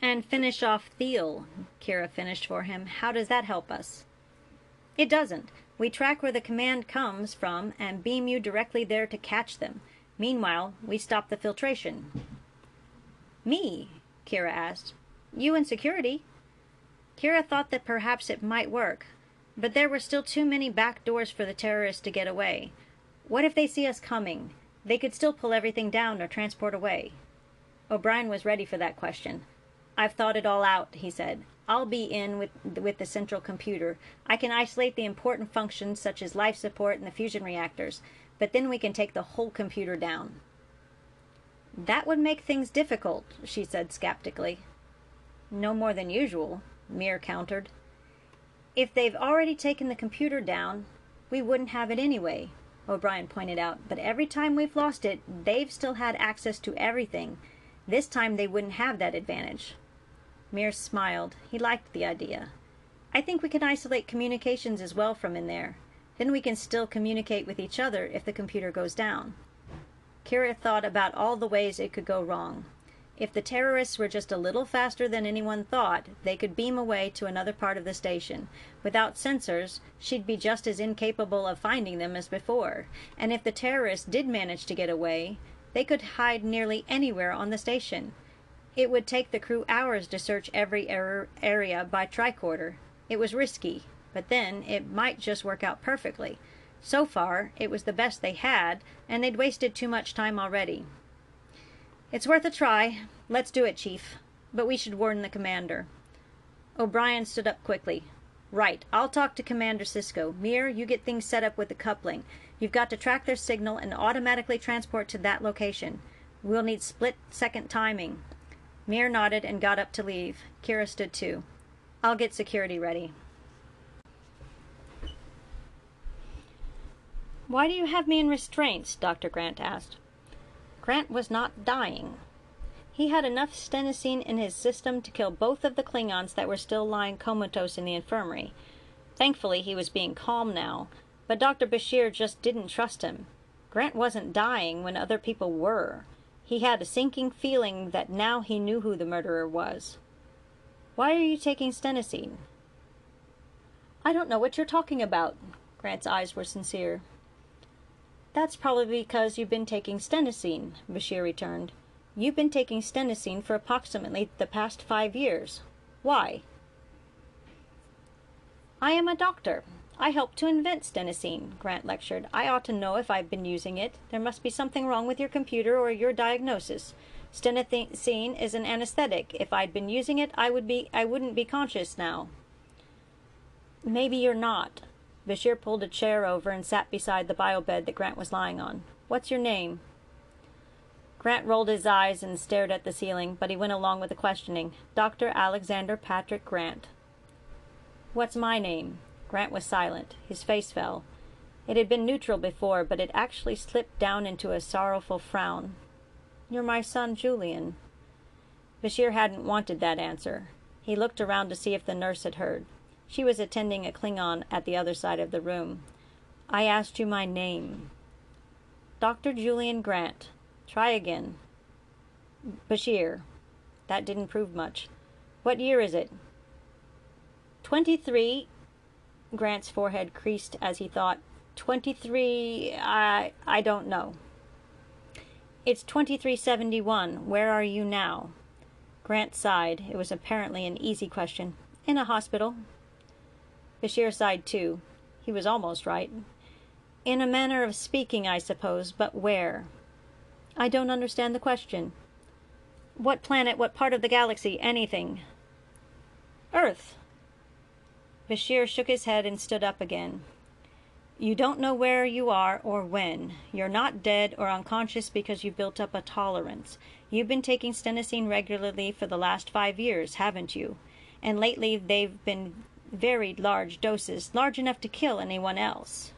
And finish off Thiel, Kira finished for him. How does that help us? It doesn't. We track where the command comes from and beam you directly there to catch them. Meanwhile, we stop the filtration. Me? Kira asked. You and security? Kira thought that perhaps it might work, but there were still too many back doors for the terrorists to get away. What if they see us coming? They could still pull everything down or transport away. O'Brien was ready for that question. I've thought it all out, he said. I'll be in with, with the central computer. I can isolate the important functions such as life support and the fusion reactors, but then we can take the whole computer down. That would make things difficult, she said skeptically. No more than usual, Mir countered. If they've already taken the computer down, we wouldn't have it anyway, O'Brien pointed out. But every time we've lost it, they've still had access to everything. This time they wouldn't have that advantage. Mir smiled. He liked the idea. I think we can isolate communications as well from in there. Then we can still communicate with each other if the computer goes down. Kira thought about all the ways it could go wrong. If the terrorists were just a little faster than anyone thought, they could beam away to another part of the station. Without sensors, she'd be just as incapable of finding them as before. And if the terrorists did manage to get away, they could hide nearly anywhere on the station. It would take the crew hours to search every er area by tricorder. It was risky, but then it might just work out perfectly. So far, it was the best they had, and they'd wasted too much time already. It's worth a try. Let's do it, Chief. But we should warn the commander. O'Brien stood up quickly. Right. I'll talk to Commander Sisko. Mir, you get things set up with the coupling. You've got to track their signal and automatically transport to that location. We'll need split second timing. Mir nodded and got up to leave. Kira stood too. I'll get security ready. Why do you have me in restraints? Dr. Grant asked. Grant was not dying. He had enough stenosine in his system to kill both of the Klingons that were still lying comatose in the infirmary. Thankfully, he was being calm now, but Dr. Bashir just didn't trust him. Grant wasn't dying when other people were. He had a sinking feeling that now he knew who the murderer was. Why are you taking stenosine? I don't know what you're talking about. Grant's eyes were sincere. That's probably because you've been taking stenosine, Bashir returned. You've been taking stenosine for approximately the past five years. Why? I am a doctor. I helped to invent stenosine, Grant lectured. I ought to know if I've been using it. There must be something wrong with your computer or your diagnosis. Stenosine is an anesthetic. If I'd been using it, I would be I wouldn't be conscious now. Maybe you're not, Bashir pulled a chair over and sat beside the biobed that Grant was lying on. What's your name? Grant rolled his eyes and stared at the ceiling, but he went along with the questioning. Dr. Alexander Patrick Grant. What's my name? Grant was silent. His face fell. It had been neutral before, but it actually slipped down into a sorrowful frown. You're my son, Julian. Bashir hadn't wanted that answer. He looked around to see if the nurse had heard. She was attending a Klingon at the other side of the room. I asked you my name. Dr. Julian Grant. Try again. Bashir. That didn't prove much. What year is it? Twenty three. Grant's forehead creased as he thought. Twenty three. I I don't know. It's twenty three seventy one. Where are you now? Grant sighed. It was apparently an easy question. In a hospital. Bashir sighed too. He was almost right. In a manner of speaking, I suppose, but where? I don't understand the question. What planet, what part of the galaxy, anything? Earth. Bashir shook his head and stood up again. You don't know where you are or when. You're not dead or unconscious because you've built up a tolerance. You've been taking stenosine regularly for the last five years, haven't you? And lately they've been very large doses, large enough to kill anyone else.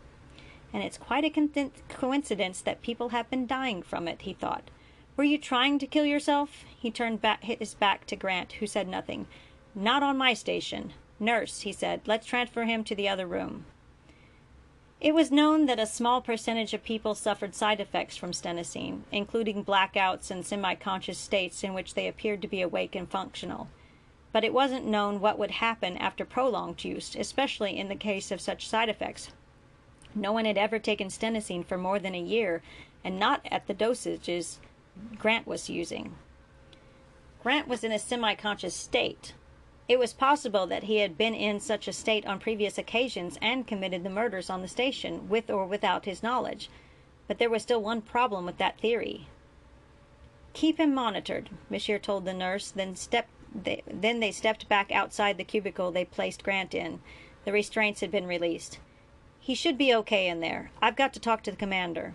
And it's quite a coincidence that people have been dying from it, he thought. Were you trying to kill yourself? He turned back, his back to Grant, who said nothing. Not on my station. Nurse, he said, let's transfer him to the other room. It was known that a small percentage of people suffered side effects from stenosine, including blackouts and semi conscious states in which they appeared to be awake and functional but it wasn't known what would happen after prolonged use, especially in the case of such side effects. No one had ever taken stenosine for more than a year, and not at the dosages Grant was using. Grant was in a semi conscious state. It was possible that he had been in such a state on previous occasions and committed the murders on the station, with or without his knowledge. But there was still one problem with that theory. Keep him monitored, Monsieur told the nurse, then stepped they, then they stepped back outside the cubicle they placed Grant in. The restraints had been released. He should be okay in there. I've got to talk to the commander.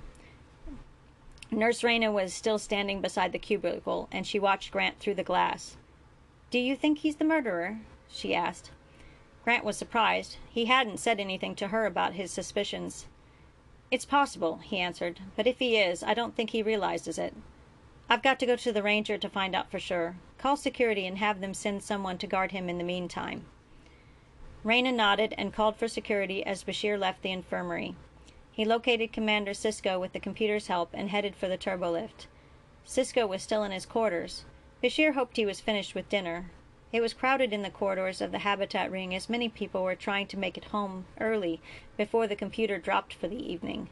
Nurse Rayna was still standing beside the cubicle, and she watched Grant through the glass. Do you think he's the murderer? she asked. Grant was surprised. He hadn't said anything to her about his suspicions. It's possible, he answered, but if he is, I don't think he realizes it. I've got to go to the ranger to find out for sure. Call security and have them send someone to guard him in the meantime. Rayna nodded and called for security as Bashir left the infirmary. He located Commander Sisko with the computer's help and headed for the turbolift. Sisko was still in his quarters. Bashir hoped he was finished with dinner. It was crowded in the corridors of the habitat ring as many people were trying to make it home early before the computer dropped for the evening.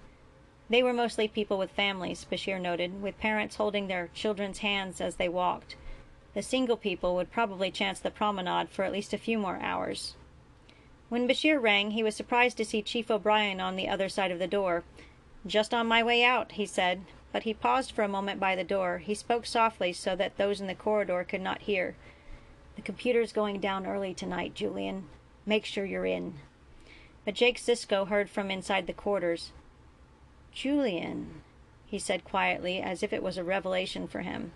They were mostly people with families, Bashir noted, with parents holding their children's hands as they walked. The single people would probably chance the promenade for at least a few more hours. When Bashir rang, he was surprised to see Chief O'Brien on the other side of the door. Just on my way out, he said, but he paused for a moment by the door. He spoke softly so that those in the corridor could not hear. The computer's going down early tonight, Julian. Make sure you're in. But Jake Sisko heard from inside the quarters. Julian, he said quietly, as if it was a revelation for him.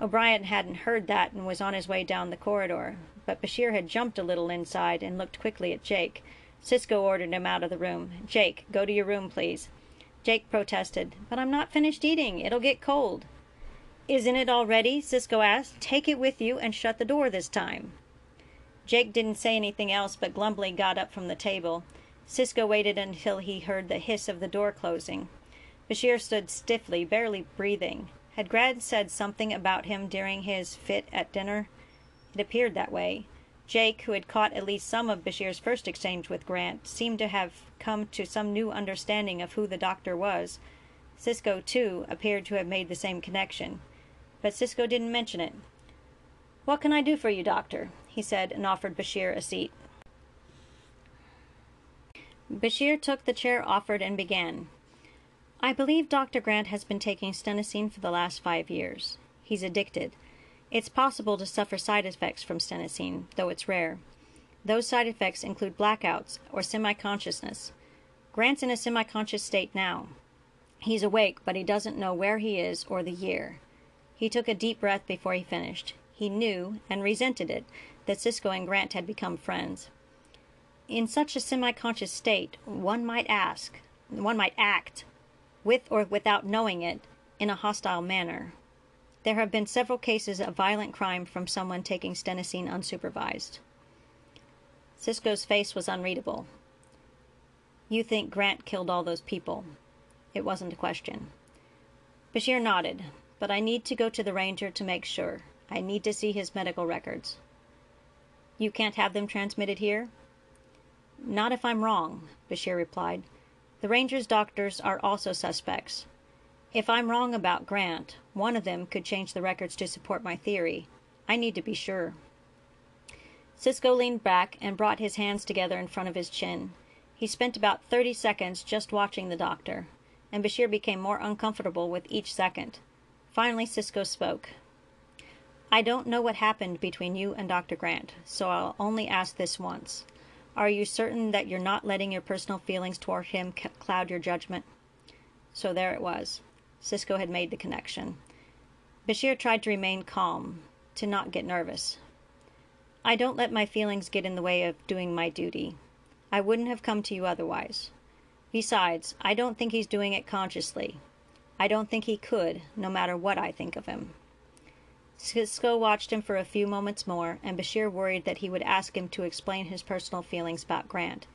O'Brien hadn't heard that and was on his way down the corridor, but Bashir had jumped a little inside and looked quickly at Jake. Sisko ordered him out of the room. Jake, go to your room, please. Jake protested. But I'm not finished eating. It'll get cold. Isn't it already? Sisko asked. Take it with you and shut the door this time. Jake didn't say anything else, but glumly got up from the table. Sisko waited until he heard the hiss of the door closing. Bashir stood stiffly, barely breathing. Had Grant said something about him during his fit at dinner? It appeared that way. Jake, who had caught at least some of Bashir's first exchange with Grant, seemed to have come to some new understanding of who the doctor was. Sisko, too, appeared to have made the same connection. But Sisko didn't mention it. What can I do for you, doctor? he said, and offered Bashir a seat. Bashir took the chair offered and began. I believe Dr. Grant has been taking stenosine for the last five years. He's addicted. It's possible to suffer side effects from stenosine, though it's rare. Those side effects include blackouts or semi consciousness. Grant's in a semi conscious state now. He's awake, but he doesn't know where he is or the year. He took a deep breath before he finished. He knew, and resented it, that Sisko and Grant had become friends. In such a semi conscious state, one might ask, one might act, with or without knowing it, in a hostile manner. There have been several cases of violent crime from someone taking stenosine unsupervised. Sisko's face was unreadable. You think Grant killed all those people? It wasn't a question. Bashir nodded, but I need to go to the ranger to make sure. I need to see his medical records. You can't have them transmitted here? Not if I'm wrong, Bashir replied. The ranger's doctors are also suspects. If I'm wrong about Grant, one of them could change the records to support my theory. I need to be sure. Sisko leaned back and brought his hands together in front of his chin. He spent about 30 seconds just watching the doctor, and Bashir became more uncomfortable with each second. Finally, Sisko spoke. I don't know what happened between you and Dr. Grant, so I'll only ask this once. Are you certain that you're not letting your personal feelings toward him cloud your judgment? So there it was. Sisko had made the connection. Bashir tried to remain calm, to not get nervous. I don't let my feelings get in the way of doing my duty. I wouldn't have come to you otherwise. Besides, I don't think he's doing it consciously. I don't think he could, no matter what I think of him. Sisko watched him for a few moments more, and Bashir worried that he would ask him to explain his personal feelings about Grant.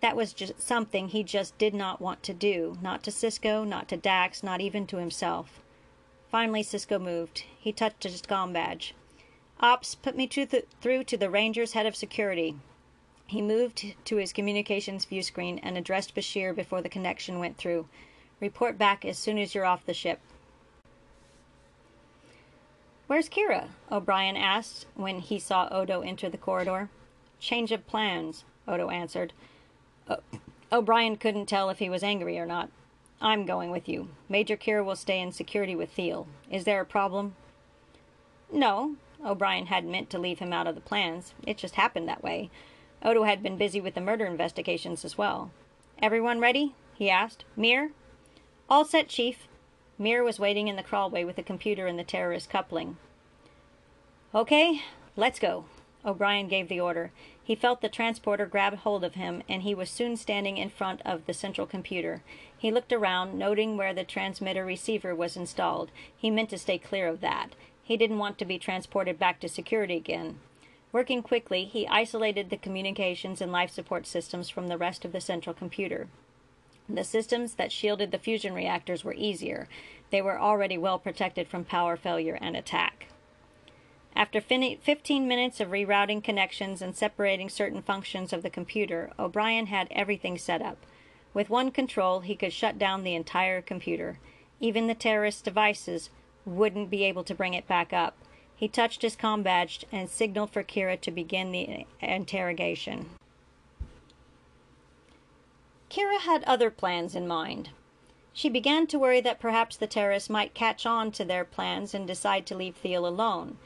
That was just something he just did not want to do, not to Sisko, not to Dax, not even to himself. Finally, Sisko moved. He touched his com badge. Ops, put me to th- through to the Ranger's head of security. He moved to his communications view screen and addressed Bashir before the connection went through. Report back as soon as you're off the ship. Where's Kira? O'Brien asked when he saw Odo enter the corridor. Change of plans, Odo answered. Uh, O'Brien couldn't tell if he was angry or not. I'm going with you. Major Kira will stay in security with Thiel. Is there a problem? No. O'Brien hadn't meant to leave him out of the plans. It just happened that way. Odo had been busy with the murder investigations as well. Everyone ready? he asked. Mir? All set, Chief. Mir was waiting in the crawlway with the computer and the terrorist coupling. Okay, Let's go. O'Brien gave the order. He felt the transporter grab hold of him, and he was soon standing in front of the central computer. He looked around, noting where the transmitter receiver was installed. He meant to stay clear of that. He didn't want to be transported back to security again. Working quickly, he isolated the communications and life support systems from the rest of the central computer. The systems that shielded the fusion reactors were easier. They were already well protected from power failure and attack. After 15 minutes of rerouting connections and separating certain functions of the computer, O'Brien had everything set up. With one control, he could shut down the entire computer. Even the terrorist devices wouldn't be able to bring it back up. He touched his com badge and signaled for Kira to begin the interrogation. Kira had other plans in mind. She began to worry that perhaps the terrorists might catch on to their plans and decide to leave Thiel alone.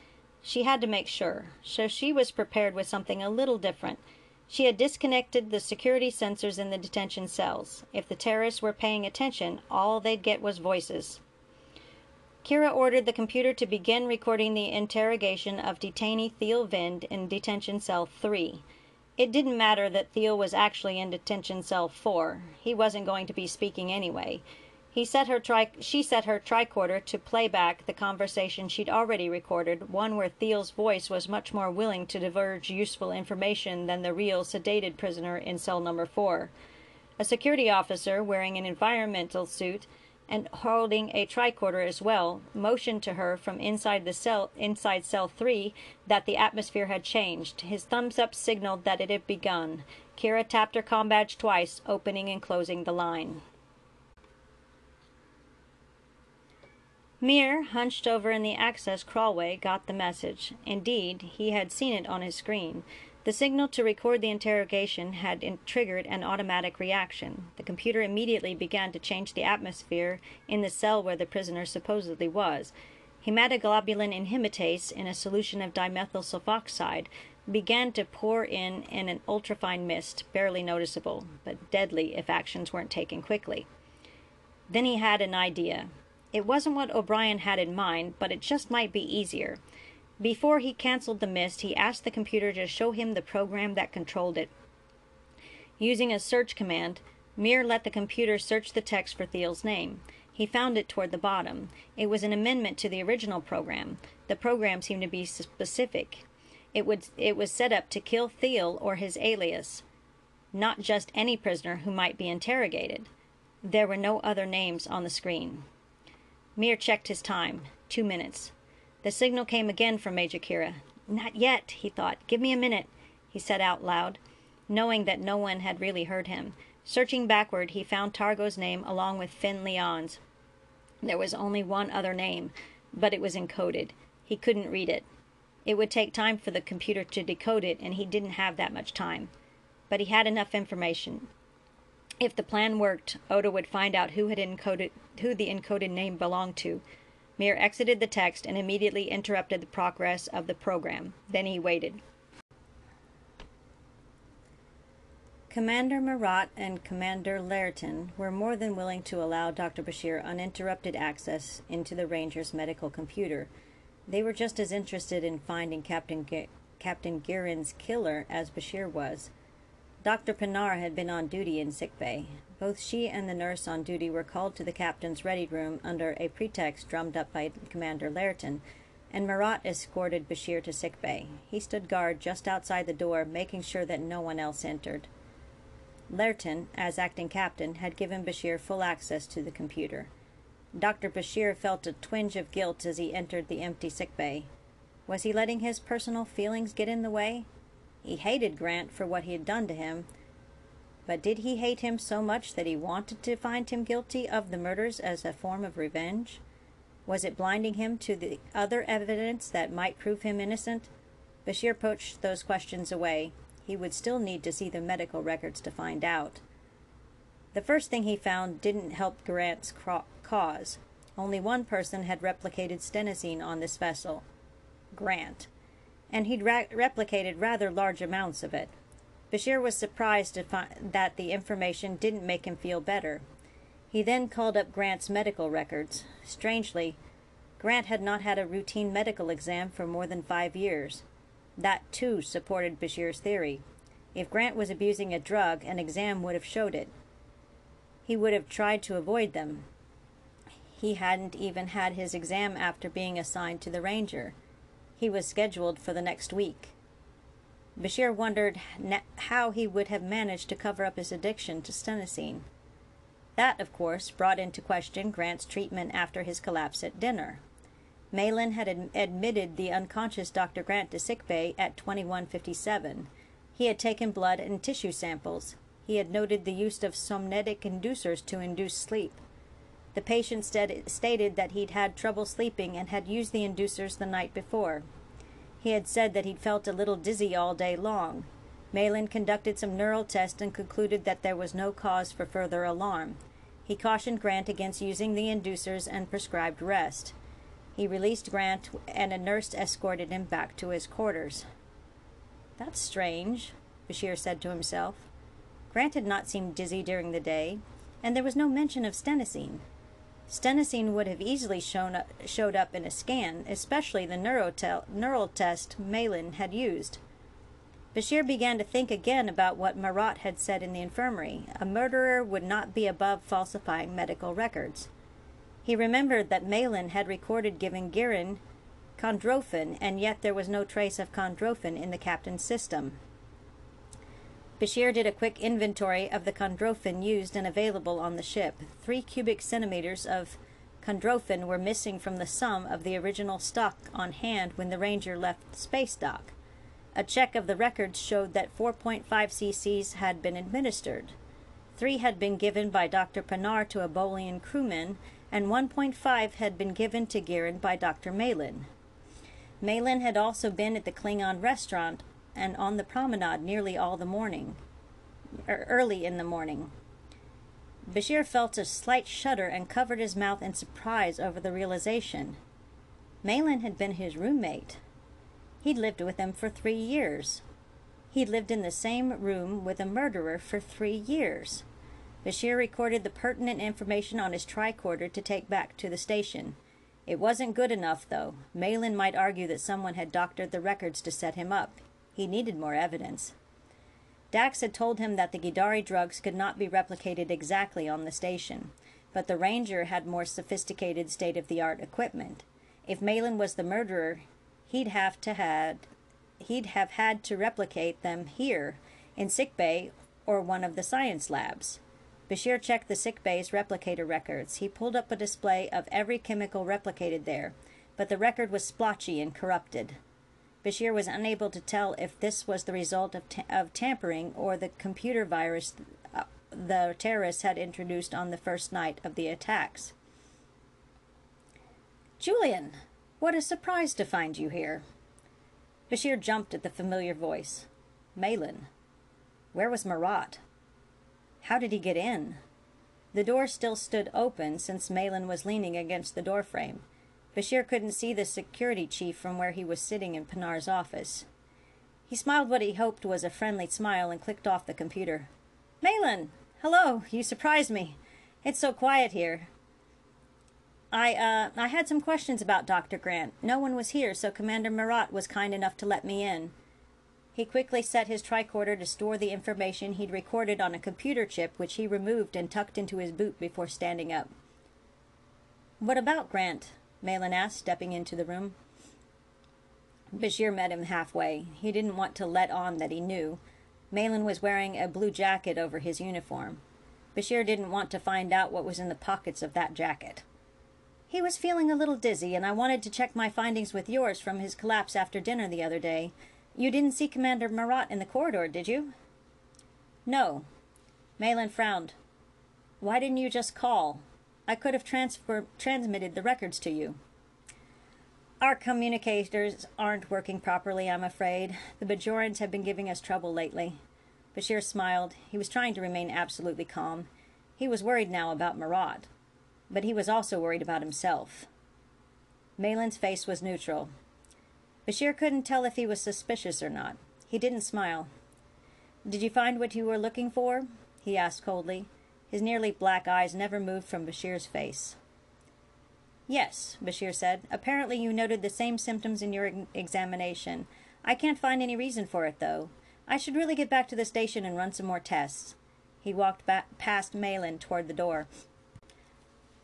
She had to make sure, so she was prepared with something a little different. She had disconnected the security sensors in the detention cells. If the terrorists were paying attention, all they'd get was voices. Kira ordered the computer to begin recording the interrogation of detainee Thiel Vind in detention cell 3. It didn't matter that Thiel was actually in detention cell 4. He wasn't going to be speaking anyway. He set her tri- she set her tricorder to play back the conversation she'd already recorded, one where Thiel's voice was much more willing to divulge useful information than the real sedated prisoner in cell number 4. A security officer wearing an environmental suit and holding a tricorder as well, motioned to her from inside the cell inside cell three that the atmosphere had changed. His thumbs up signaled that it had begun. Kira tapped her com badge twice, opening and closing the line. Mir, hunched over in the access crawlway, got the message. Indeed, he had seen it on his screen. The signal to record the interrogation had in- triggered an automatic reaction. The computer immediately began to change the atmosphere in the cell where the prisoner supposedly was. Hematoglobulin inhibitor in a solution of dimethyl sulfoxide began to pour in in an ultrafine mist, barely noticeable, but deadly if actions weren't taken quickly. Then he had an idea. It wasn't what O'Brien had in mind, but it just might be easier. Before he canceled the mist, he asked the computer to show him the program that controlled it. Using a search command, Mir let the computer search the text for Thiel's name. He found it toward the bottom. It was an amendment to the original program. The program seemed to be specific. It, would, it was set up to kill Thiel or his alias, not just any prisoner who might be interrogated. There were no other names on the screen. Mir checked his time two minutes. The signal came again from Major Kira. Not yet, he thought. Give me a minute, he said out loud, knowing that no one had really heard him. Searching backward, he found Targo's name along with Finn Leon's. There was only one other name, but it was encoded. He couldn't read it. It would take time for the computer to decode it, and he didn't have that much time. But he had enough information. If the plan worked, Odo would find out who had encoded who the encoded name belonged to. Mir exited the text and immediately interrupted the progress of the program. Then he waited. Commander Marat and Commander Laerten were more than willing to allow Dr. Bashir uninterrupted access into the Ranger's medical computer. They were just as interested in finding Captain Ge- Captain Guerin's killer as Bashir was. Dr. Pinar had been on duty in sickbay. Both she and the nurse on duty were called to the captain's ready room under a pretext drummed up by Commander Laerten, and Marat escorted Bashir to sickbay. He stood guard just outside the door, making sure that no one else entered. Laerten, as acting captain, had given Bashir full access to the computer. Dr. Bashir felt a twinge of guilt as he entered the empty sickbay. Was he letting his personal feelings get in the way? He hated Grant for what he had done to him, but did he hate him so much that he wanted to find him guilty of the murders as a form of revenge? Was it blinding him to the other evidence that might prove him innocent? Bashir pushed those questions away. He would still need to see the medical records to find out. The first thing he found didn't help Grant's cause. Only one person had replicated stenosine on this vessel Grant and he'd ra- replicated rather large amounts of it. Bashir was surprised to find that the information didn't make him feel better. He then called up Grant's medical records. Strangely, Grant had not had a routine medical exam for more than five years. That, too, supported Bashir's theory. If Grant was abusing a drug, an exam would have showed it. He would have tried to avoid them. He hadn't even had his exam after being assigned to the Ranger. He was scheduled for the next week. Bashir wondered how he would have managed to cover up his addiction to stenosine. That, of course, brought into question Grant's treatment after his collapse at dinner. Malin had ad- admitted the unconscious Dr. Grant to sickbay at 2157. He had taken blood and tissue samples. He had noted the use of somnetic inducers to induce sleep. The patient stated that he'd had trouble sleeping and had used the inducers the night before. He had said that he'd felt a little dizzy all day long. Malin conducted some neural tests and concluded that there was no cause for further alarm. He cautioned Grant against using the inducers and prescribed rest. He released Grant, and a nurse escorted him back to his quarters. That's strange, Bashir said to himself. Grant had not seemed dizzy during the day, and there was no mention of stenosine. Stenosine would have easily shown up, showed up in a scan, especially the neurotel, neural test Malin had used. Bashir began to think again about what Marat had said in the infirmary. A murderer would not be above falsifying medical records. He remembered that Malin had recorded giving Girin chondrofen, and yet there was no trace of chondrofen in the captain's system. Bashir did a quick inventory of the chondrofen used and available on the ship. Three cubic centimeters of chondrofen were missing from the sum of the original stock on hand when the Ranger left space dock. A check of the records showed that 4.5 cc's had been administered. Three had been given by Dr. Pinar to a Bolian crewman, and 1.5 had been given to Girin by Dr. Malin. Malin had also been at the Klingon restaurant and on the promenade nearly all the morning, er, early in the morning. Bashir felt a slight shudder and covered his mouth in surprise over the realization. Malin had been his roommate. He'd lived with him for three years. He'd lived in the same room with a murderer for three years. Bashir recorded the pertinent information on his tricorder to take back to the station. It wasn't good enough, though. Malin might argue that someone had doctored the records to set him up. He needed more evidence. Dax had told him that the Gidari drugs could not be replicated exactly on the station, but the Ranger had more sophisticated state of the art equipment. If Malin was the murderer, he'd have to had he'd have had to replicate them here in sickbay or one of the science labs. Bashir checked the sickbay's replicator records. He pulled up a display of every chemical replicated there, but the record was splotchy and corrupted. Bashir was unable to tell if this was the result of, ta- of tampering or the computer virus uh, the terrorists had introduced on the first night of the attacks. Julian, what a surprise to find you here. Bashir jumped at the familiar voice. Malin. Where was Marat? How did he get in? The door still stood open since Malin was leaning against the doorframe. Bashir couldn't see the security chief from where he was sitting in Pinar's office. He smiled what he hoped was a friendly smile and clicked off the computer. Malin! Hello! You surprised me. It's so quiet here. I, uh, I had some questions about Dr. Grant. No one was here, so Commander Marat was kind enough to let me in. He quickly set his tricorder to store the information he'd recorded on a computer chip, which he removed and tucked into his boot before standing up. What about Grant? Malin asked, stepping into the room. Bashir met him halfway. He didn't want to let on that he knew. Malin was wearing a blue jacket over his uniform. Bashir didn't want to find out what was in the pockets of that jacket. He was feeling a little dizzy, and I wanted to check my findings with yours from his collapse after dinner the other day. You didn't see Commander Marat in the corridor, did you? No. Malin frowned. Why didn't you just call? I could have transfer- transmitted the records to you. Our communicators aren't working properly, I'm afraid. The Bajorans have been giving us trouble lately. Bashir smiled. He was trying to remain absolutely calm. He was worried now about Marat, but he was also worried about himself. Malin's face was neutral. Bashir couldn't tell if he was suspicious or not. He didn't smile. Did you find what you were looking for? he asked coldly. His nearly black eyes never moved from Bashir's face. Yes, Bashir said. Apparently you noted the same symptoms in your examination. I can't find any reason for it, though. I should really get back to the station and run some more tests. He walked back past Malin toward the door.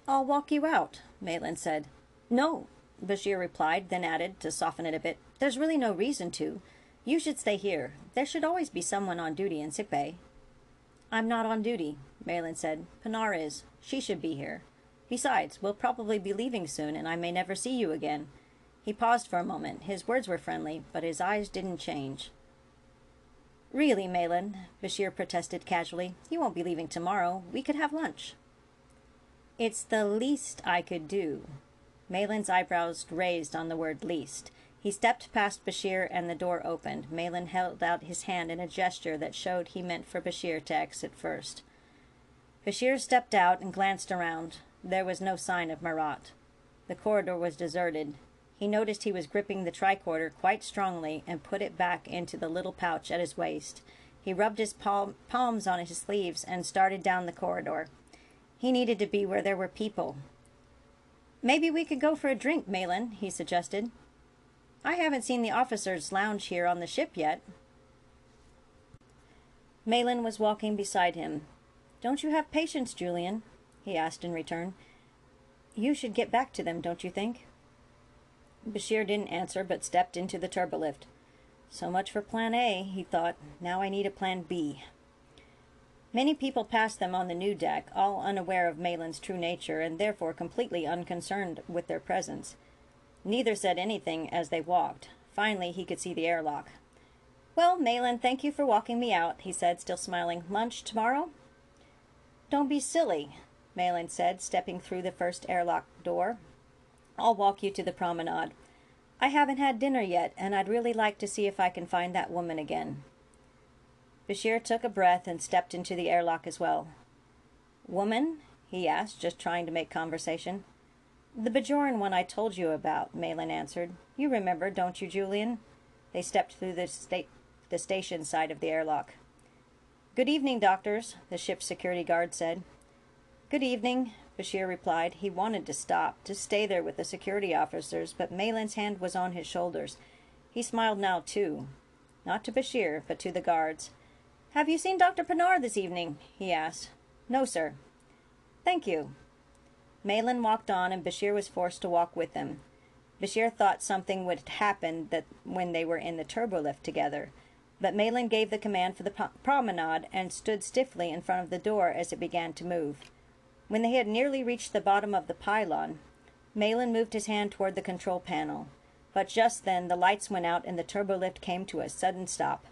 I'll walk you out, Malin said. No, Bashir replied, then added, to soften it a bit, There's really no reason to. You should stay here. There should always be someone on duty in sick bay. I'm not on duty, Malin said. Pinar is. She should be here. Besides, we'll probably be leaving soon, and I may never see you again. He paused for a moment. His words were friendly, but his eyes didn't change. Really, Malin, Bashir protested casually, you won't be leaving tomorrow. We could have lunch. It's the least I could do. Malin's eyebrows raised on the word least. He stepped past Bashir and the door opened. Malin held out his hand in a gesture that showed he meant for Bashir to exit first. Bashir stepped out and glanced around. There was no sign of Marat. The corridor was deserted. He noticed he was gripping the tricorder quite strongly and put it back into the little pouch at his waist. He rubbed his palm, palms on his sleeves and started down the corridor. He needed to be where there were people. Maybe we could go for a drink, Malin, he suggested. I haven't seen the officers lounge here on the ship yet. Malin was walking beside him. Don't you have patience, Julian? he asked in return. You should get back to them, don't you think? Bashir didn't answer, but stepped into the turbolift. So much for plan A, he thought. Now I need a plan B. Many people passed them on the new deck, all unaware of Malin's true nature and therefore completely unconcerned with their presence. Neither said anything as they walked. Finally, he could see the airlock. Well, Malin, thank you for walking me out, he said, still smiling. Lunch tomorrow? Don't be silly, Malin said, stepping through the first airlock door. I'll walk you to the promenade. I haven't had dinner yet, and I'd really like to see if I can find that woman again. Bashir took a breath and stepped into the airlock as well. Woman? he asked, just trying to make conversation. The Bajoran one I told you about, Malin answered. You remember, don't you, Julian? They stepped through the, sta- the station side of the airlock. Good evening, doctors, the ship's security guard said. Good evening, Bashir replied. He wanted to stop, to stay there with the security officers, but Malin's hand was on his shoulders. He smiled now, too. Not to Bashir, but to the guards. Have you seen Dr. Pinar this evening? he asked. No, sir. Thank you. Malin walked on, and Bashir was forced to walk with him. Bashir thought something would happen that when they were in the turbolift together, but Malin gave the command for the promenade and stood stiffly in front of the door as it began to move. When they had nearly reached the bottom of the pylon, Malin moved his hand toward the control panel. But just then the lights went out and the turbolift came to a sudden stop.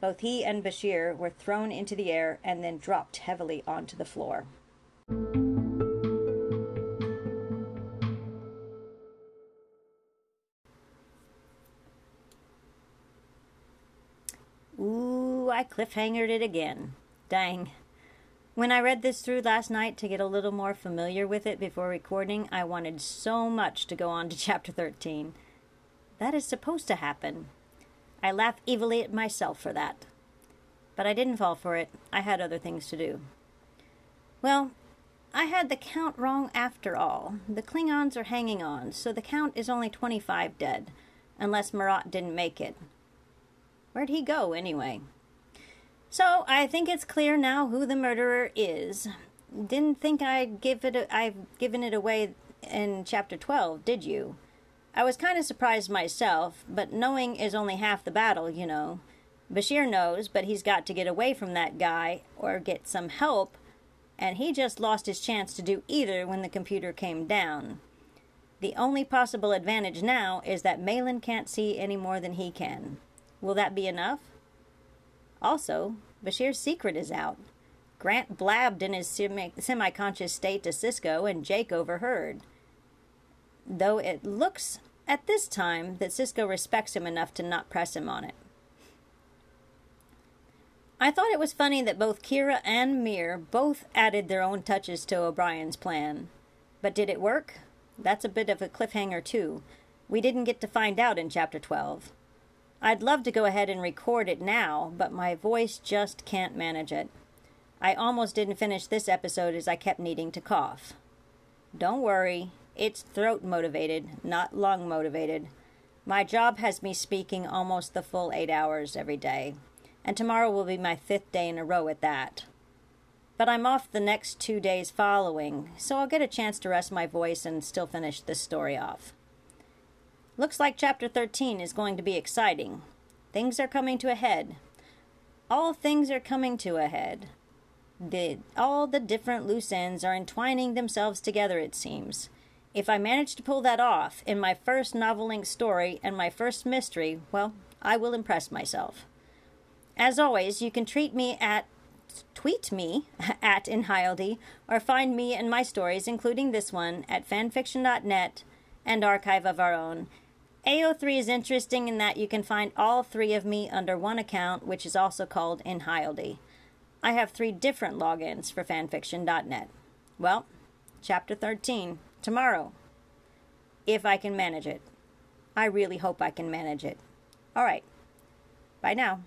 Both he and Bashir were thrown into the air and then dropped heavily onto the floor. I cliffhangered it again. Dang. When I read this through last night to get a little more familiar with it before recording, I wanted so much to go on to chapter 13. That is supposed to happen. I laugh evilly at myself for that. But I didn't fall for it. I had other things to do. Well, I had the count wrong after all. The Klingons are hanging on, so the count is only 25 dead, unless Marat didn't make it. Where'd he go, anyway? So, I think it's clear now who the murderer is. Didn't think I'd give it a, I've given it away in chapter 12, did you? I was kind of surprised myself, but knowing is only half the battle, you know. Bashir knows, but he's got to get away from that guy or get some help, and he just lost his chance to do either when the computer came down. The only possible advantage now is that Malin can't see any more than he can. Will that be enough? Also, Bashir's secret is out. Grant blabbed in his semi conscious state to Sisko, and Jake overheard. Though it looks at this time that Sisko respects him enough to not press him on it. I thought it was funny that both Kira and Mir both added their own touches to O'Brien's plan. But did it work? That's a bit of a cliffhanger, too. We didn't get to find out in Chapter 12. I'd love to go ahead and record it now, but my voice just can't manage it. I almost didn't finish this episode as I kept needing to cough. Don't worry, it's throat motivated, not lung motivated. My job has me speaking almost the full eight hours every day, and tomorrow will be my fifth day in a row at that. But I'm off the next two days following, so I'll get a chance to rest my voice and still finish this story off. Looks like chapter 13 is going to be exciting. Things are coming to a head. All things are coming to a head. The, all the different loose ends are entwining themselves together, it seems. If I manage to pull that off in my first novel length story and my first mystery, well, I will impress myself. As always, you can treat me at tweet me at Inhialdy or find me and my stories, including this one, at fanfiction.net and Archive of Our Own. AO3 is interesting in that you can find all three of me under one account, which is also called Inhialdy. I have three different logins for fanfiction.net. Well, chapter 13 tomorrow. If I can manage it. I really hope I can manage it. All right. Bye now.